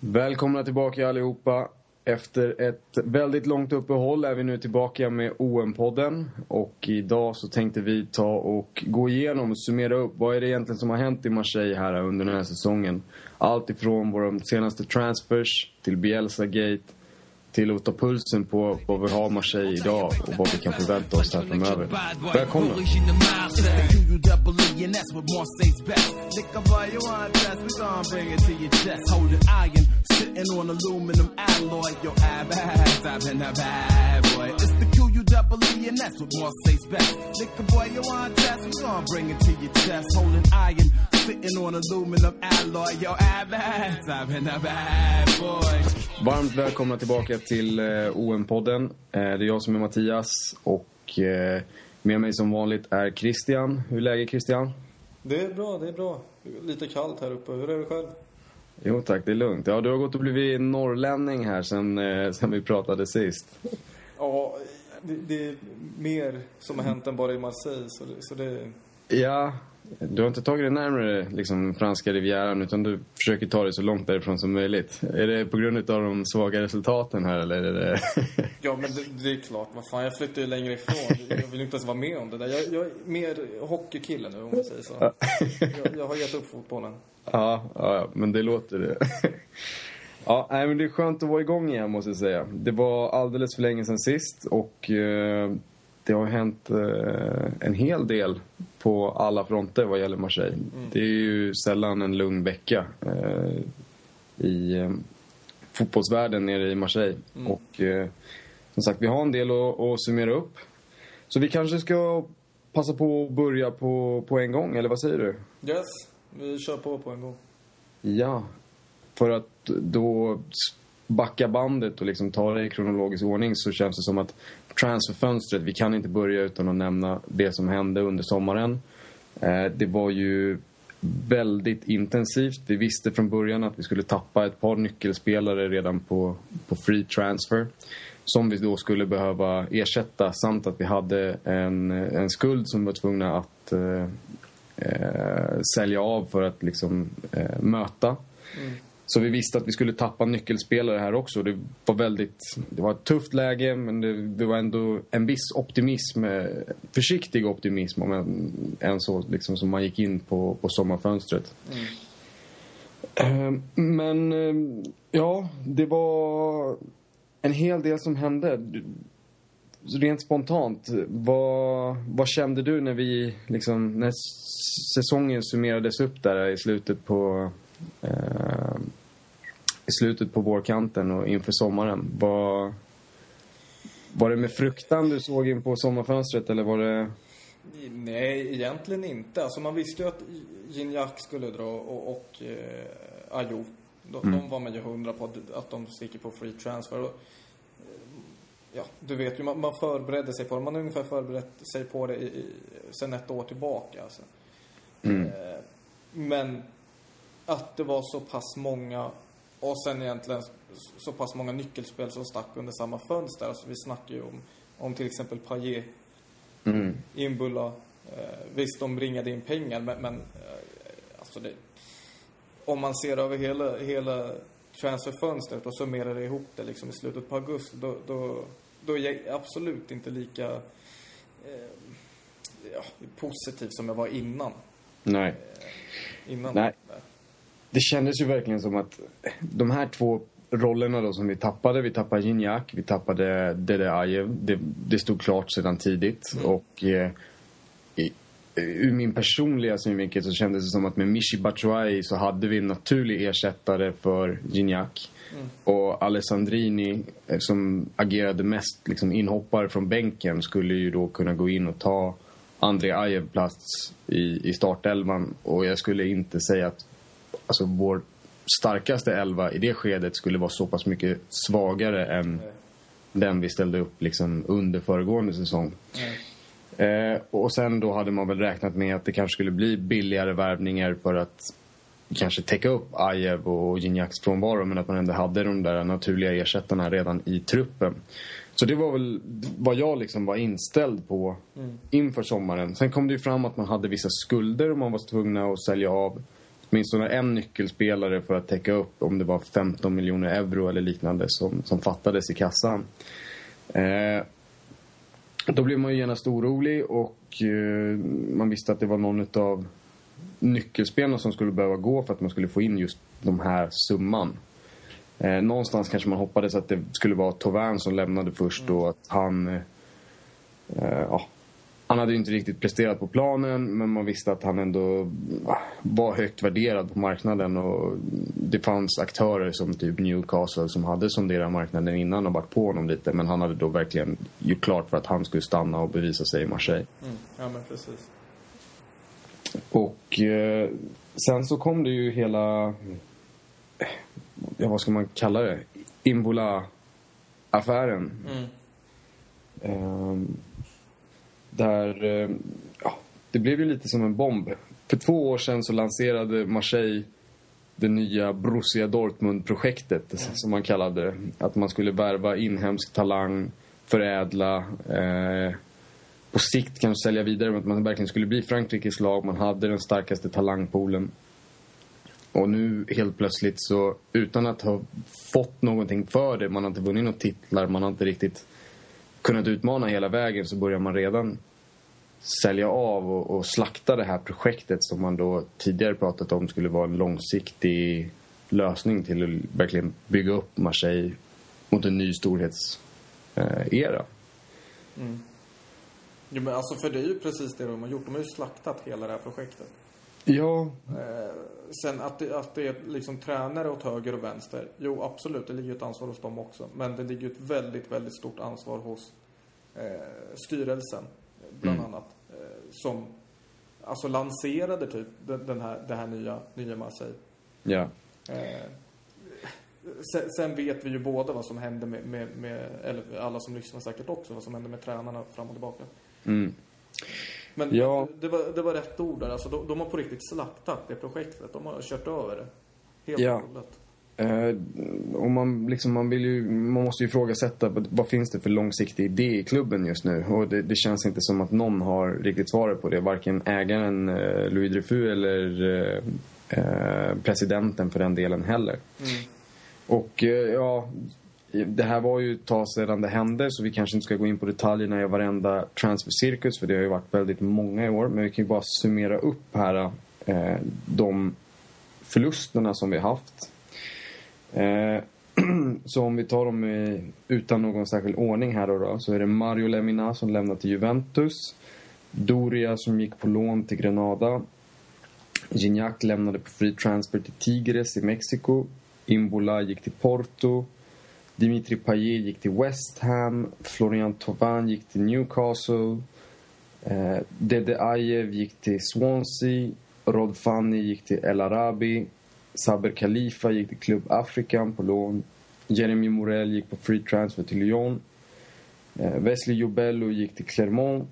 Välkomna tillbaka allihopa. Efter ett väldigt långt uppehåll är vi nu tillbaka med OM-podden. Och idag så tänkte vi ta och gå igenom och summera upp vad är det egentligen som har hänt i Marseille här under den här säsongen. Allt ifrån våra senaste transfers till Bielsa-gate till att ta pulsen på vad vi har med sig idag och vad vi kan förvänta oss här framöver. Välkomna! Sitting on aluminum alloy, yo, ass, I've been a bad boy. It's the Q-U-E-E, and that's what more Marseille's best. Liquor boy, you want test, we gon' bring it to your chest. Holding iron, sitting on aluminum alloy, yo, ass, I've been a bad boy. Varmt välkomna tillbaka till eh, OM-podden. Eh, det är jag som är Mattias och eh, med mig som vanligt är Christian. Hur är läget Christian? Det är bra, det är bra. Lite kallt här uppe. Hur är det själv? Jo tack, det är lugnt. Ja, du har gått och blivit norrlänning här sen, sen vi pratade sist. Ja, det, det, är mer som har hänt än bara i Marseille. Så det, så det... Ja, du har inte tagit dig närmare liksom, franska rivieran utan du försöker ta dig så långt därifrån som möjligt. Är det på grund av de svaga resultaten här eller är det... ja men det, det, är klart, vad fan jag flyttar ju längre ifrån. Jag vill inte ens vara med om det där. Jag, jag är mer hockeykille nu om man säger så. Jag, jag har gett upp fotbollen. Ja, ja, men det låter det. ja, nej, men det är skönt att vara igång igen måste jag säga. Det var alldeles för länge sedan sist och eh, det har hänt eh, en hel del på alla fronter vad gäller Marseille. Mm. Det är ju sällan en lugn vecka eh, i eh, fotbollsvärlden nere i Marseille. Mm. Och eh, som sagt, vi har en del att, att summera upp. Så vi kanske ska passa på att börja på, på en gång, eller vad säger du? Yes. Vi kör på på en gång. Ja. För att då backa bandet och liksom ta det i kronologisk ordning så känns det som att transferfönstret, vi kan inte börja utan att nämna det som hände under sommaren. Eh, det var ju väldigt intensivt. Vi visste från början att vi skulle tappa ett par nyckelspelare redan på, på free transfer. Som vi då skulle behöva ersätta samt att vi hade en, en skuld som vi var tvungna att eh, eh, sälja av för att liksom eh, möta. Mm. Så vi visste att vi skulle tappa nyckelspelare här också. Det var väldigt, det var ett tufft läge men det, det var ändå en viss optimism, eh, försiktig optimism om en, en så liksom som man gick in på, på sommarfönstret. Mm. Eh, men eh, ja, det var en hel del som hände rent spontant, vad, vad kände du när vi liksom, när säsongen summerades upp där i slutet på eh, i slutet på vårkanten och inför sommaren? Vad, var det med fruktan du såg in på sommarfönstret eller var det... Nej, egentligen inte. Alltså man visste ju att Gignac skulle dra och, och eh, Ayo. De, mm. de var man ju hundra på att de sticker på free transfer. Och, ja, du vet ju, man, man förberedde sig på det. Man har ungefär förberett sig på det i, i, sen ett år tillbaka. Alltså. Mm. Eh, men att det var så pass många och sen egentligen så pass många nyckelspel som stack under samma fönster. Alltså vi snackar ju om, om till exempel Payet, mm. Inbulla. Eh, visst, de ringade in pengar, men, men eh, alltså det, om man ser över hela, hela transferfönstret och summerar ihop det liksom i slutet på augusti, då, då, då är jag absolut inte lika eh, ja, positiv som jag var innan. Nej. Eh, innan. Nej. Det kändes ju verkligen som att de här två rollerna då som vi tappade. Vi tappade Gignac, vi tappade Dede Ajev. Det, det stod klart sedan tidigt. Mm. Och eh, i, ur min personliga synvinkel så kändes det som att med Michi Batshuayi så hade vi en naturlig ersättare för Gignac. Mm. Och Alessandrini eh, som agerade mest liksom inhoppare från bänken skulle ju då kunna gå in och ta André Ajev plats i, i startelvan. Och jag skulle inte säga att alltså, vår starkaste elva i det skedet skulle vara så pass mycket svagare än mm. den vi ställde upp liksom under föregående säsong. Mm. Eh, och sen då hade man väl räknat med att det kanske skulle bli billigare värvningar för att kanske täcka upp Ajev och Gignacs frånvaro men att man ändå hade de där naturliga ersättarna redan i truppen. Så det var väl vad jag liksom var inställd på mm. inför sommaren. Sen kom det ju fram att man hade vissa skulder och man var tvungna att sälja av åtminstone en nyckelspelare för att täcka upp om det var 15 miljoner euro eller liknande som, som fattades i kassan. Eh, då blev man ju genast orolig och eh, man visste att det var någon av nyckelspelarna som skulle behöva gå för att man skulle få in just de här summan. Eh, någonstans kanske man hoppades att det skulle vara Tovern som lämnade först och att han... Eh, eh ja, han hade ju inte riktigt presterat på planen men man visste att han ändå var högt värderad på marknaden och det fanns aktörer som typ Newcastle som hade sonderat marknaden innan och varit på honom lite men han hade då verkligen gjort klart för att han skulle stanna och bevisa sig i Marseille. Mm. Ja men precis. Och eh, sen så kom det ju hela, ja vad ska man kalla det, Imbola-affären. Mm. Eh, där, eh, ja, det blev ju lite som en bomb. För två år sedan så lanserade Marseille det nya Borussia Dortmund-projektet, mm. som man kallade det. Att man skulle värva inhemsk talang, förädla, eh, på sikt kanske sälja vidare, men att man verkligen skulle bli Frankrikes lag. Man hade den starkaste talangpoolen. Och nu helt plötsligt så, utan att ha fått någonting för det, man har inte vunnit några titlar, man har inte riktigt kunnat utmana hela vägen, så börjar man redan sälja av och, och, slakta det här projektet som man då tidigare pratat om skulle vara en långsiktig lösning till att verkligen bygga upp Marseille mot en ny storhetsera. Eh, mm. Jo, men alltså för det är ju precis det de har gjort. De har ju slaktat hela det här projektet. Ja. Eh, sen att det, att det är liksom tränare åt höger och vänster. Jo, absolut, det ligger ett ansvar hos dem också. Men det ligger ett väldigt, väldigt stort ansvar hos eh, styrelsen bland mm. annat. Eh, som alltså lanserade typ den här, det här nya, nya Marseille. Ja. Eh, sen, sen, vet vi ju båda vad som hände med, med, med, eller alla som lyssnar säkert också, vad som hände med tränarna fram och tillbaka. Mm. Men ja. det, var, det var rätt ord där. Alltså, de, de har på riktigt slaktat det projektet. De har kört över det. Helt ja. och hållet. Eh, och man, liksom, man, vill ju, man måste ju ifrågasätta vad finns det för långsiktig idé i klubben just nu. Och det, det känns inte som att någon har riktigt svaret på det. Varken ägaren eh, Louis Dreyfus eller eh, eh, presidenten för den delen heller. Mm. Och eh, ja, det här var ju ett tag sedan det hände så vi kanske inte ska gå in på detaljerna i varenda transfercirkus för det har ju varit väldigt många i år. Men vi kan ju bara summera upp här eh, de förlusterna som vi har haft Eh, så om vi tar dem i, utan någon särskild ordning här då, då, så är det Mario Lemina som lämnar till Juventus. Doria som gick på lån till Granada. Gignac lämnade på free transfer till Tigres i Mexiko. Imbola gick till Porto. Dimitri Payet gick till West Ham. Florian Thauvin gick till Newcastle. Eh, Dede Ajev gick till Swansea. Rod Fanny gick till El Arabi. Saber Khalifa gick till Club African på lån. Jeremy Morel gick på free transfer till Lyon. Eh, Wesley Jobello gick till Clermont.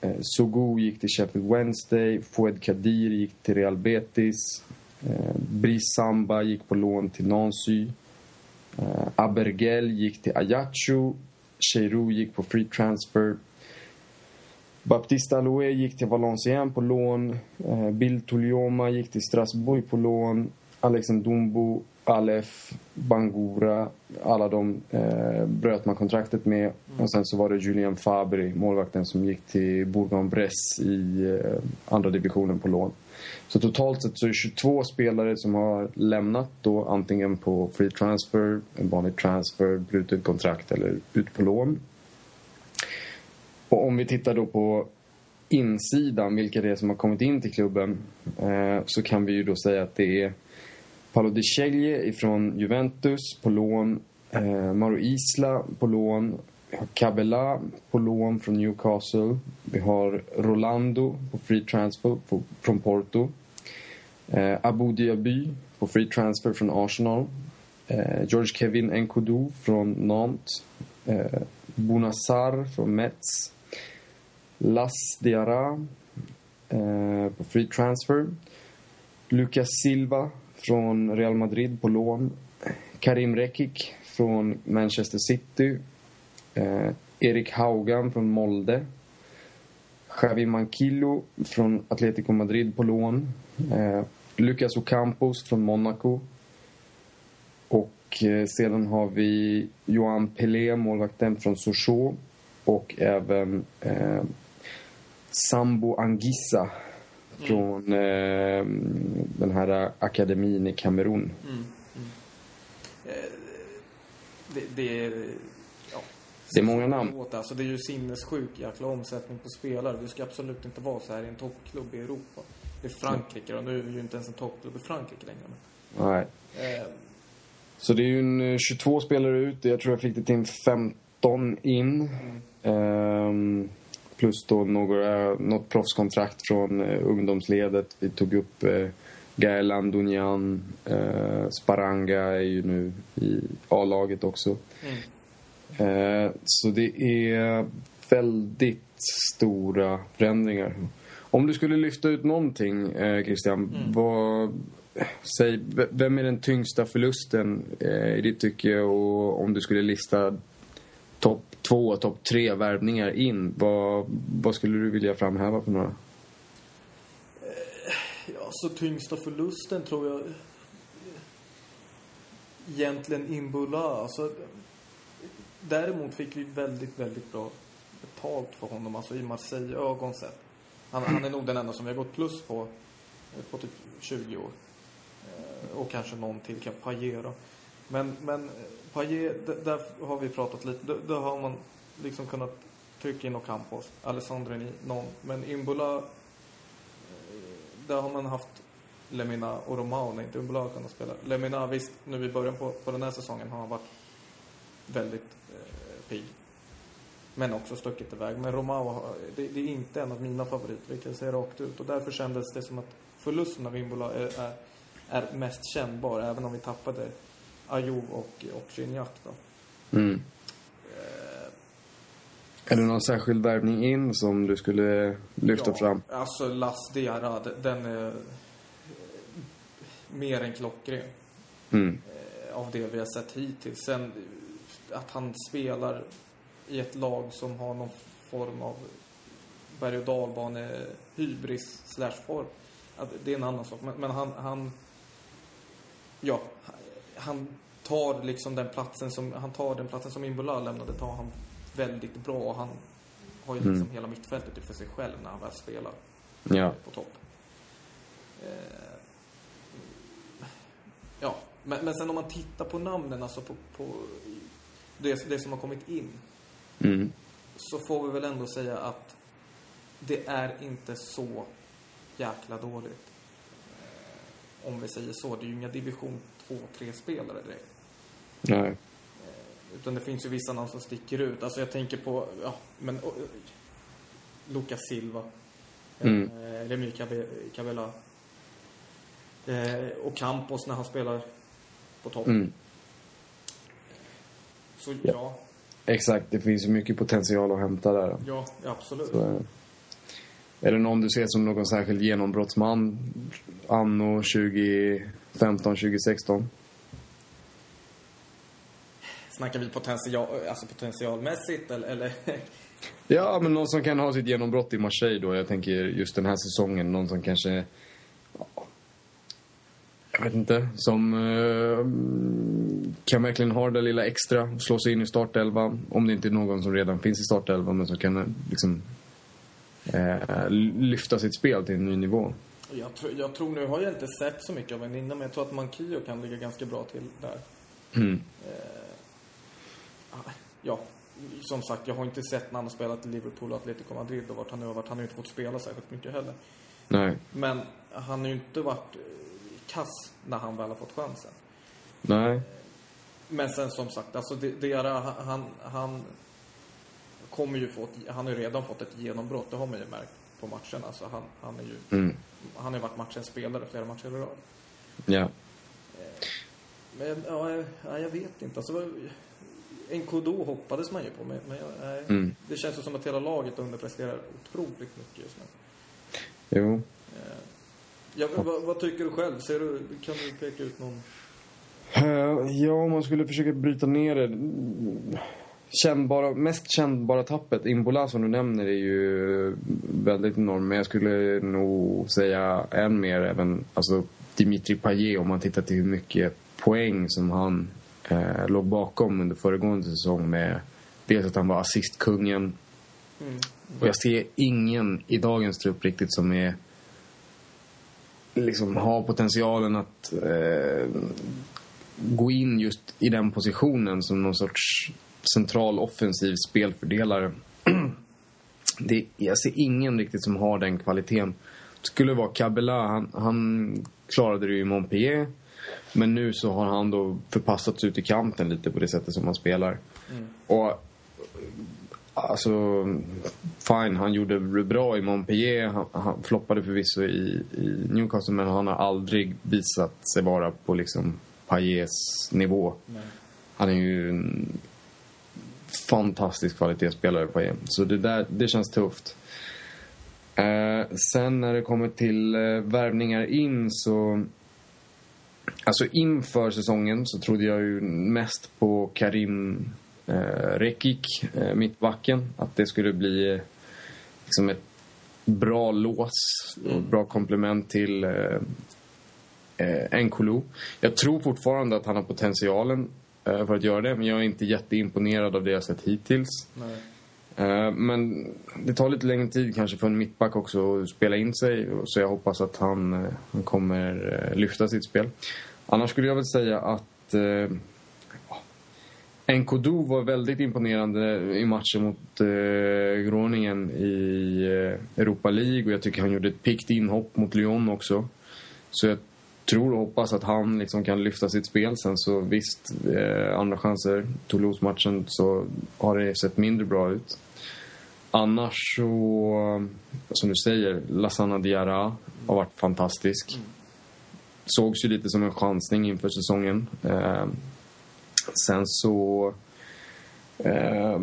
Eh, gick till Sheffield Wednesday. Fouad Kadir gick till Real Betis. Eh, Brice Samba gick på lån till Nancy. Eh, Abergel gick till Ajaccio. Cheirou gick på free transfer. Baptista Loé gick till Valenciennes på lån. Eh, Bill Tulioma gick till Strasbourg på lån. Alex Dumbo Alef, Bangura, alla de eh, bröt man kontraktet med. Mm. Och sen så var det Julien Fabri, målvakten som gick till Bourg-en-Bresse i eh, andra divisionen på lån. Så totalt sett så är det 22 spelare som har lämnat då antingen på free transfer, en vanlig transfer, brutet kontrakt eller ut på lån. Och om vi tittar då på insidan, vilka det är som har kommit in till klubben, eh, så kan vi ju då säga att det är Paolo Di Ceglie från Juventus på lån. Eh, Maro Isla på lån. Vi har Cabela på lån från Newcastle. Vi har Rolando på free transfer på, från Porto. Eh, Abu Diaby på free transfer från Arsenal. Eh, George Kevin Nkodu från Nantes. Eh, Bonassar från Metz. Las Diarra eh, på free transfer. Lucas Silva från Real Madrid på lån. Karim Rekik från Manchester City. Eh, Erik Haugan från Molde. Javi Manquillo från Atletico Madrid på lån. Eh, Lucas Ocampos från Monaco. Och eh, sedan har vi Johan Pelé, målvakten från Sochaux. Och även eh, Sambo Angissa från eh, den här akademin i Kamerun. Mm. Eh, det, det är... Ja. Det är många namn. Alltså, det är ju sinnessjuk jäkla omsättning på spelare. Det ska absolut inte vara så här i en toppklubb i Europa. Det är Frankrike och nu är vi ju inte ens en toppklubb i Frankrike längre. Men, Nej. eh, Så det är ju en eh, 22 spelare ut. Jag tror jag fick det till en 15 in. Ehm, plus då några, något proffskontrakt från eh, ungdomsledet. Vi tog upp eh, Gael Andonian. Eh, Sparanga är ju nu i A-laget också. mm. Eh, så det är väldigt stora förändringar. Om du skulle lyfta ut någonting, eh, Christian. Vad, säg, vem är den tyngsta förlusten eh, i ditt tycke? Och om du skulle lista topp två, topp tre värvningar in. Vad, vad skulle du vilja framhäva för några? Eh, ja, så tyngsta förlusten tror jag eh, egentligen Imbula. Alltså, däremot fick vi väldigt, väldigt bra betalt för honom, alltså i Marseille-ögon sett. Han, han är nog den enda som vi har gått plus på eh, på typ 20 år. Och kanske någon till, kan Payet. Men, men Paille, där har vi pratat lite. Där, där har man liksom kunnat trycka in Ocampos, Alessandrini, någon. Men Imbula eh, där har man haft Lemina och Romao när inte Umbula har kunnat spela. Lemina, visst, nu i början på, på den här säsongen har han varit eh, väldigt eh, pigg. Men också stuckit iväg. Men Romao, det, det är inte en av mina favoriter, det kan jag säga rakt ut. Och därför kändes det som att förlusten av Imbula är, är, är mest kännbar, även om vi tappade Ayoub och, och Gignac då. Mm. Är det någon särskild värvning in som du skulle lyfta ja, fram? Alltså Las Diarra, den är eh, mer än klockren. Mm. eh, av det vi har sett hittills. Sen eh, att han spelar i ett lag som har någon form av berg och dalbane hybris slash form. Det är en annan sak. Men, men han, han, ja, han tar liksom den platsen som, han tar den platsen som Imbula lämnade, tar han väldigt bra. Och Han har ju liksom Mm. hela mittfältet för sig själv när han väl spelar Ja. på topp. Eh, ja, men, men sen om man tittar på namnen, alltså på, på det, det som har kommit in, Mm. så får vi väl ändå säga att det är inte så jäkla dåligt. Eh, om vi säger så. Det är ju inga division 2-3 spelare direkt. Nej. Utan det finns ju vissa namn som sticker ut. Alltså jag tänker på, ja, men oh, Lucas Silva. Mm. Eh, Remy Cabe- Cabella. Eh, och Campos när han spelar på topp. Mm. Så Ja. ja, Exakt, det finns ju mycket potential att hämta där. ja, absolut. Så, eh, är det någon du ser som någon särskild genombrottsman anno 2015, 2016? Snackar vi potential, alltså potentialmässigt eller? eller? Ja, men någon som kan ha sitt genombrott i Marseille då. Jag tänker just den här säsongen. Någon som kanske... ja, Jag vet inte. Som eh, kan verkligen ha det lilla extra. Slå sig in i startelvan. Om det inte är någon som redan finns i startelvan men som kan eh, liksom eh, lyfta sitt spel till en ny nivå. Jag, tror, jag tror, nu har jag inte sett så mycket av en innan, men jag tror att Mankio kan ligga ganska bra till där. Mm. Ja, som sagt, jag har inte sett när han har spelat i Liverpool och Atletico Madrid och vart han nu har varit. Han har ju inte fått spela särskilt mycket heller. Nej. Men han har ju inte varit eh, kass när han väl har fått chansen. Nej. Men sen som sagt, alltså det, det är, han, han kommer ju få ett, han har ju redan fått ett genombrott, det har man ju märkt på matcherna. Alltså han, han är ju, Mm. han har ju varit matchens spelare flera matcher i rad. Ja. Men ja, jag, ja, jag vet inte. Alltså, Nkodo hoppades man ju på, men, men jag, nej, Mm. det känns ju som att hela laget underpresterar otroligt mycket just nu. Jo. Ja, vad, vad tycker du själv? Ser du, kan du peka ut någon? Eh, Ja, om man skulle försöka bryta ner det. Kännbara, mest kännbara tappet, Imbola som du nämner, är ju väldigt enorm. Men jag skulle nog säga än mer även alltså, Dimitri Payet om man tittar till hur mycket poäng som han eh, låg bakom under föregående säsong med dels att han var assistkungen mm. och jag ser ingen i dagens trupp riktigt som är liksom har potentialen att eh, gå in just i den positionen som någon sorts central offensiv spelfördelare. det, jag ser ingen riktigt som har den kvaliteten. Det skulle vara Kabela, han, han klarade det ju i Montpellier. Men nu så har han då förpassats ut i kanten lite på det sättet som han spelar. Mm. Och Alltså, fine, han gjorde det bra i Montpellier. Han, han floppade förvisso i, i Newcastle, men han har aldrig visat sig vara på liksom Payets nivå. Nej. Han är ju en fantastisk kvalitetsspelare, Payet. Så det, där, det känns tufft. Eh, sen när det kommer till eh, värvningar in så... Alltså inför säsongen så trodde jag ju mest på Karim eh, Rekik, eh, mittbacken. Att det skulle bli eh, liksom ett bra lås och mm. bra komplement till eh, eh, Nkulu. Jag tror fortfarande att han har potentialen för att göra det men jag är inte jätteimponerad av det jag sett hittills. Nej. Eh, men det tar lite längre tid kanske för en mittback också att spela in sig så jag hoppas att han, eh, han kommer lyfta sitt spel. Annars skulle jag väl säga att Nkodu var väldigt imponerande i matchen mot eh, Groningen i eh, Europa League och jag tycker han gjorde ett pikt inhopp mot Lyon också. Så jag tror och hoppas att han liksom kan lyfta sitt spel. Sen så visst, eh, andra chanser. Toulouse-matchen så har det sett mindre bra ut. Annars så, som du säger, Lassana Diarra har varit fantastisk. Mm. Sågs ju lite som en chansning inför säsongen. Eh, Sen så... Eh,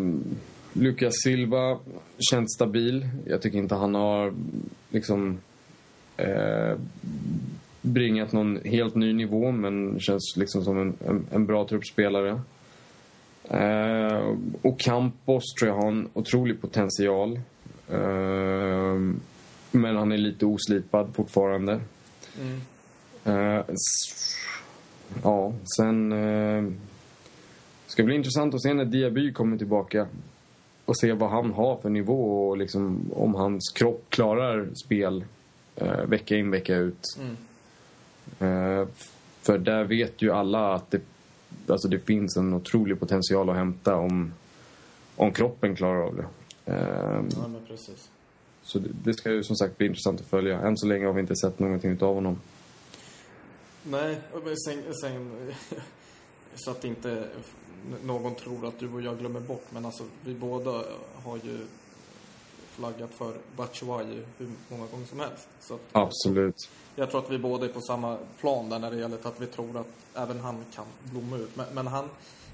Lucas Silva känns stabil. Jag tycker inte han har liksom eh, bringat någon helt ny nivå men känns liksom som en, en, en bra truppspelare. Eh, och Campos tror jag har en otrolig potential. Eh, men han är lite oslipad fortfarande. Mm. Eh, ja, sen eh, ska bli intressant att se när Diaby kommer tillbaka och se vad han har för nivå och liksom om hans kropp klarar spel eh, vecka in, vecka ut. Mm. Eh, för där vet ju alla att det, alltså det finns en otrolig potential att hämta om, om kroppen klarar av det. Eh, ja, men precis. Så det, det, ska ju som sagt bli intressant att följa. Än så länge har vi inte sett någonting av honom. Nej, men sen, sen så att inte någon tror att du och jag glömmer bort. Men alltså, vi båda har ju flaggat för Batshuayi hur många gånger som helst. Så Absolut. Jag tror att vi båda är på samma plan där när det gäller att vi tror att även han kan blomma ut. Men, men han,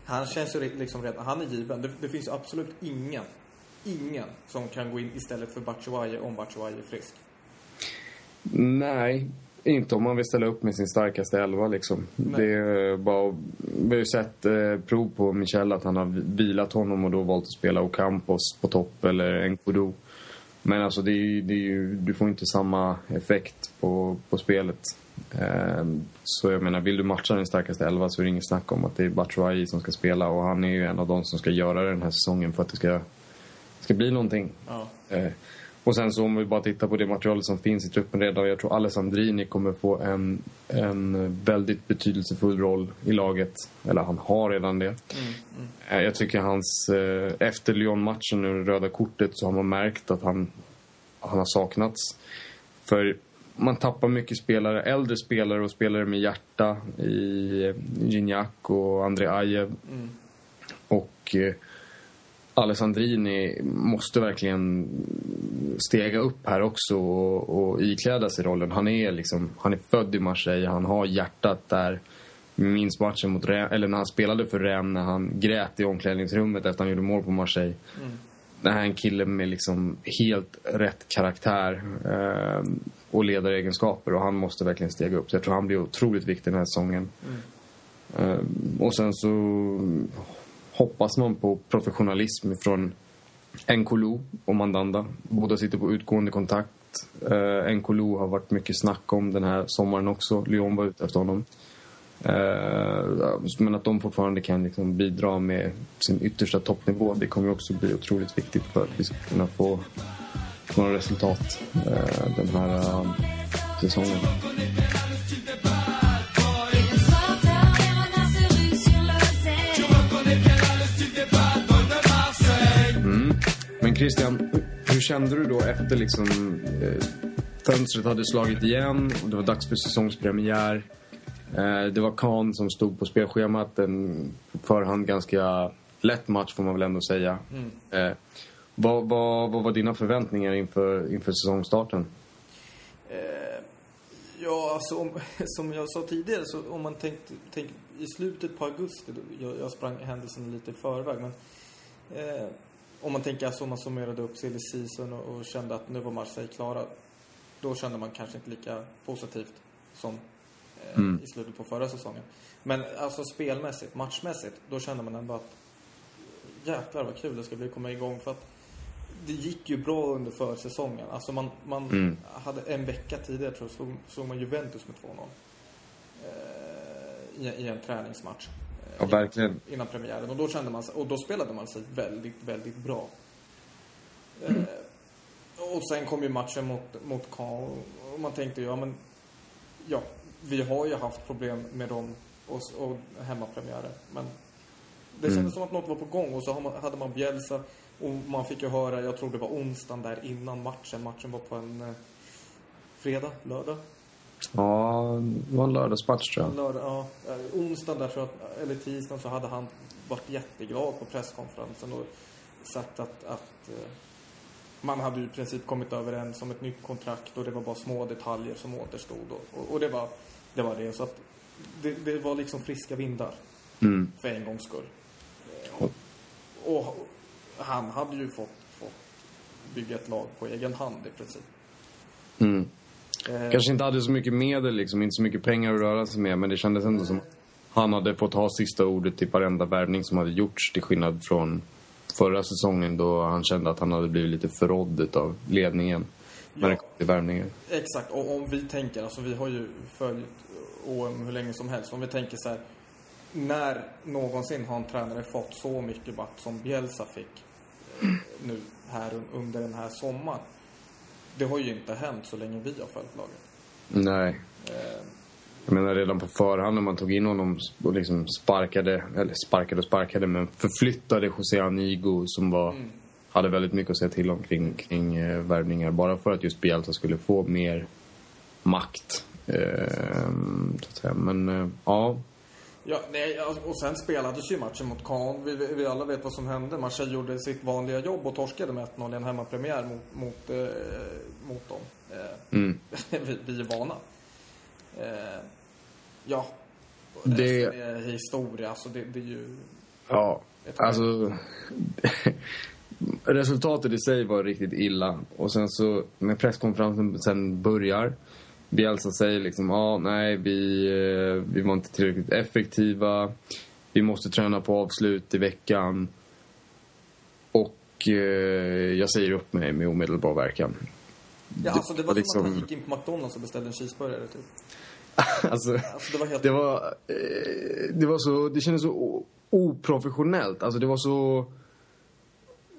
han känns ju liksom redan, han är given. Det, det finns absolut ingen, ingen som kan gå in istället för Batshuayi om Batshuayi är frisk. Nej, inte om man vill ställa upp med sin starkaste elva liksom. Det är bara, vi har ju sett eh, prov på Michel att han har vilat honom och då valt att spela Ocampos på topp eller Nkodo. Men alltså det är, det är ju, du får inte samma effekt på, på spelet. Eh, så jag menar, vill du matcha din starkaste elva så är det inget snack om att det är Batshuayi som ska spela och han är ju en av de som ska göra det den här säsongen för att det ska, ska bli någonting. Ja. Eh, och sen så om vi bara tittar på det materialet som finns i truppen redan. Jag tror Alessandrini kommer få en, en väldigt betydelsefull roll i laget. Eller han har redan det. Mm, mm. Jag tycker hans, eh, efter Lyon-matchen och det röda kortet så har man märkt att han, han har saknats. För man tappar mycket spelare, äldre spelare och spelare med hjärta i Gignac och André Ajev. Mm. Och eh, Alessandrini måste verkligen stega upp här också och, och ikläda sig rollen. Han är liksom, han är född i Marseille, han har hjärtat där. Minns matchen mot Rennes, eller när han spelade för Rennes när han grät i omklädningsrummet efter att han gjorde mål på Marseille. Mm. Det här är en kille med liksom helt rätt karaktär eh, och ledaregenskaper och han måste verkligen stega upp. Så jag tror han blir otroligt viktig den här säsongen. Mm. Eh, och sen så hoppas man på professionalism från Nkolo och Mandanda. Båda sitter på utgående kontakt eh, Uh, Nkolo har varit mycket snack om den här sommaren också. Lyon var ute efter honom. Uh, men att de fortfarande kan liksom bidra med sin yttersta toppnivå det kommer också bli otroligt viktigt för att vi ska kunna få några resultat uh, den här uh, säsongen. Christian, hur kände du då efter liksom eh, fönstret hade slagit igen och det var dags för säsongspremiär? Eh, det var Khan som stod på spelschemat. En förhand ganska lätt match får man väl ändå säga. Mm. Eh, vad, vad, vad var dina förväntningar inför, inför säsongstarten? Eh, ja, alltså om, som jag sa tidigare så om man tänkte, tänkte i slutet på augusti, jag, jag sprang händelsen lite i förväg, men eh, om man tänker så man summerade upp silly season och, och, kände att nu var Marseille klara, då kände man kanske inte lika positivt som eh, mm. i slutet på förra säsongen. Men alltså spelmässigt, matchmässigt, då kände man ändå att jäklar vad kul det ska bli att komma igång för att det gick ju bra under försäsongen. Alltså man, man mm. hade en vecka tidigare tror jag slog, slog man Juventus med 2-0. Eh, i, I en träningsmatch. Ja, verkligen. Innan premiären. Och då kände man och då spelade man sig väldigt, väldigt bra. Eh, mm. och sen kom ju matchen mot, mot Caen och man tänkte ja men ja, vi har ju haft problem med dem och, och hemmapremiärer. Men det kändes mm. som att något var på gång och så hade man Bielsa och man fick ju höra, jag tror det var onsdagen där innan matchen. Matchen var på en eh, fredag, lördag. Ja, det var en lördagsmatch tror jag. Lördag, ja. Onsdagen där, eller tisdagen, så hade han varit jätteglad på presskonferensen och sagt att, att eh, man hade ju i princip kommit överens om ett nytt kontrakt och det var bara små detaljer som återstod. Och, och, och det, var, det var det. Så att det, det var liksom friska vindar. Mm. För en gångs skull. Och, och, han hade ju fått, fått bygga ett lag på egen hand i princip. Mm. Eh. Kanske inte hade så mycket medel, liksom, inte så mycket pengar att röra sig med. Men det kändes ändå som han hade fått ha sista ordet i varenda värvning som hade gjorts. Till skillnad från förra säsongen då han kände att han hade blivit lite förrådd av ledningen. När det kom till värvningar. Exakt, och om vi tänker, alltså vi har ju följt OM hur länge som helst. Om vi tänker så här, när någonsin har en tränare fått så mycket batt som Bielsa fick eh, nu här under den här sommaren? Det har ju inte hänt så länge vi har följt laget. Nej. Eh. Jag menar redan på förhand när man tog in honom och liksom sparkade, eller sparkade och sparkade, men förflyttade José Anigo som var, mm. hade väldigt mycket att säga till om kring, kring eh, värvningar. Bara för att just Bielsa skulle få mer makt. Eh, men eh, ja, Ja, nej, alltså, och sen spelades ju matchen mot Caen. Vi, vi alla vet vad som hände. Marseille gjorde sitt vanliga jobb och torskade med 1-0 i en hemmapremiär mot, mot, eh, mot dem. Eh, mm. vi, vi, är vana. Eh, ja, det är historia. Alltså det, det är ju... Ja, alltså... resultatet i sig var riktigt illa. Och sen så, när presskonferensen sen börjar Bielsa säger liksom, ah, nej, vi, eh, vi var inte tillräckligt effektiva. Vi måste träna på avslut i veckan. Och eh, jag säger upp mig med omedelbar verkan. Ja, alltså det var, det var som liksom... att han gick in på McDonalds och beställde en cheeseburgare, typ. alltså, alltså, det var helt... Det var, eh, det var så, det kändes så oprofessionellt. Alltså det var så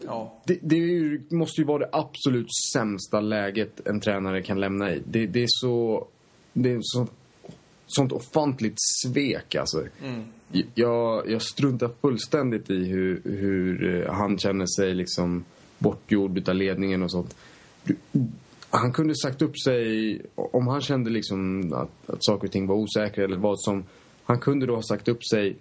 Ja. Det, det, måste ju vara det absolut sämsta läget en tränare kan lämna i. Det, det är så... Det är så, sånt ofantligt svek alltså. Mm. Jag, jag struntar fullständigt i hur, hur eh, han känner sig liksom bortgjord av ledningen och sånt. Han kunde sagt upp sig om han kände liksom att, att saker och ting var osäkra eller vad som... Han kunde då ha sagt upp sig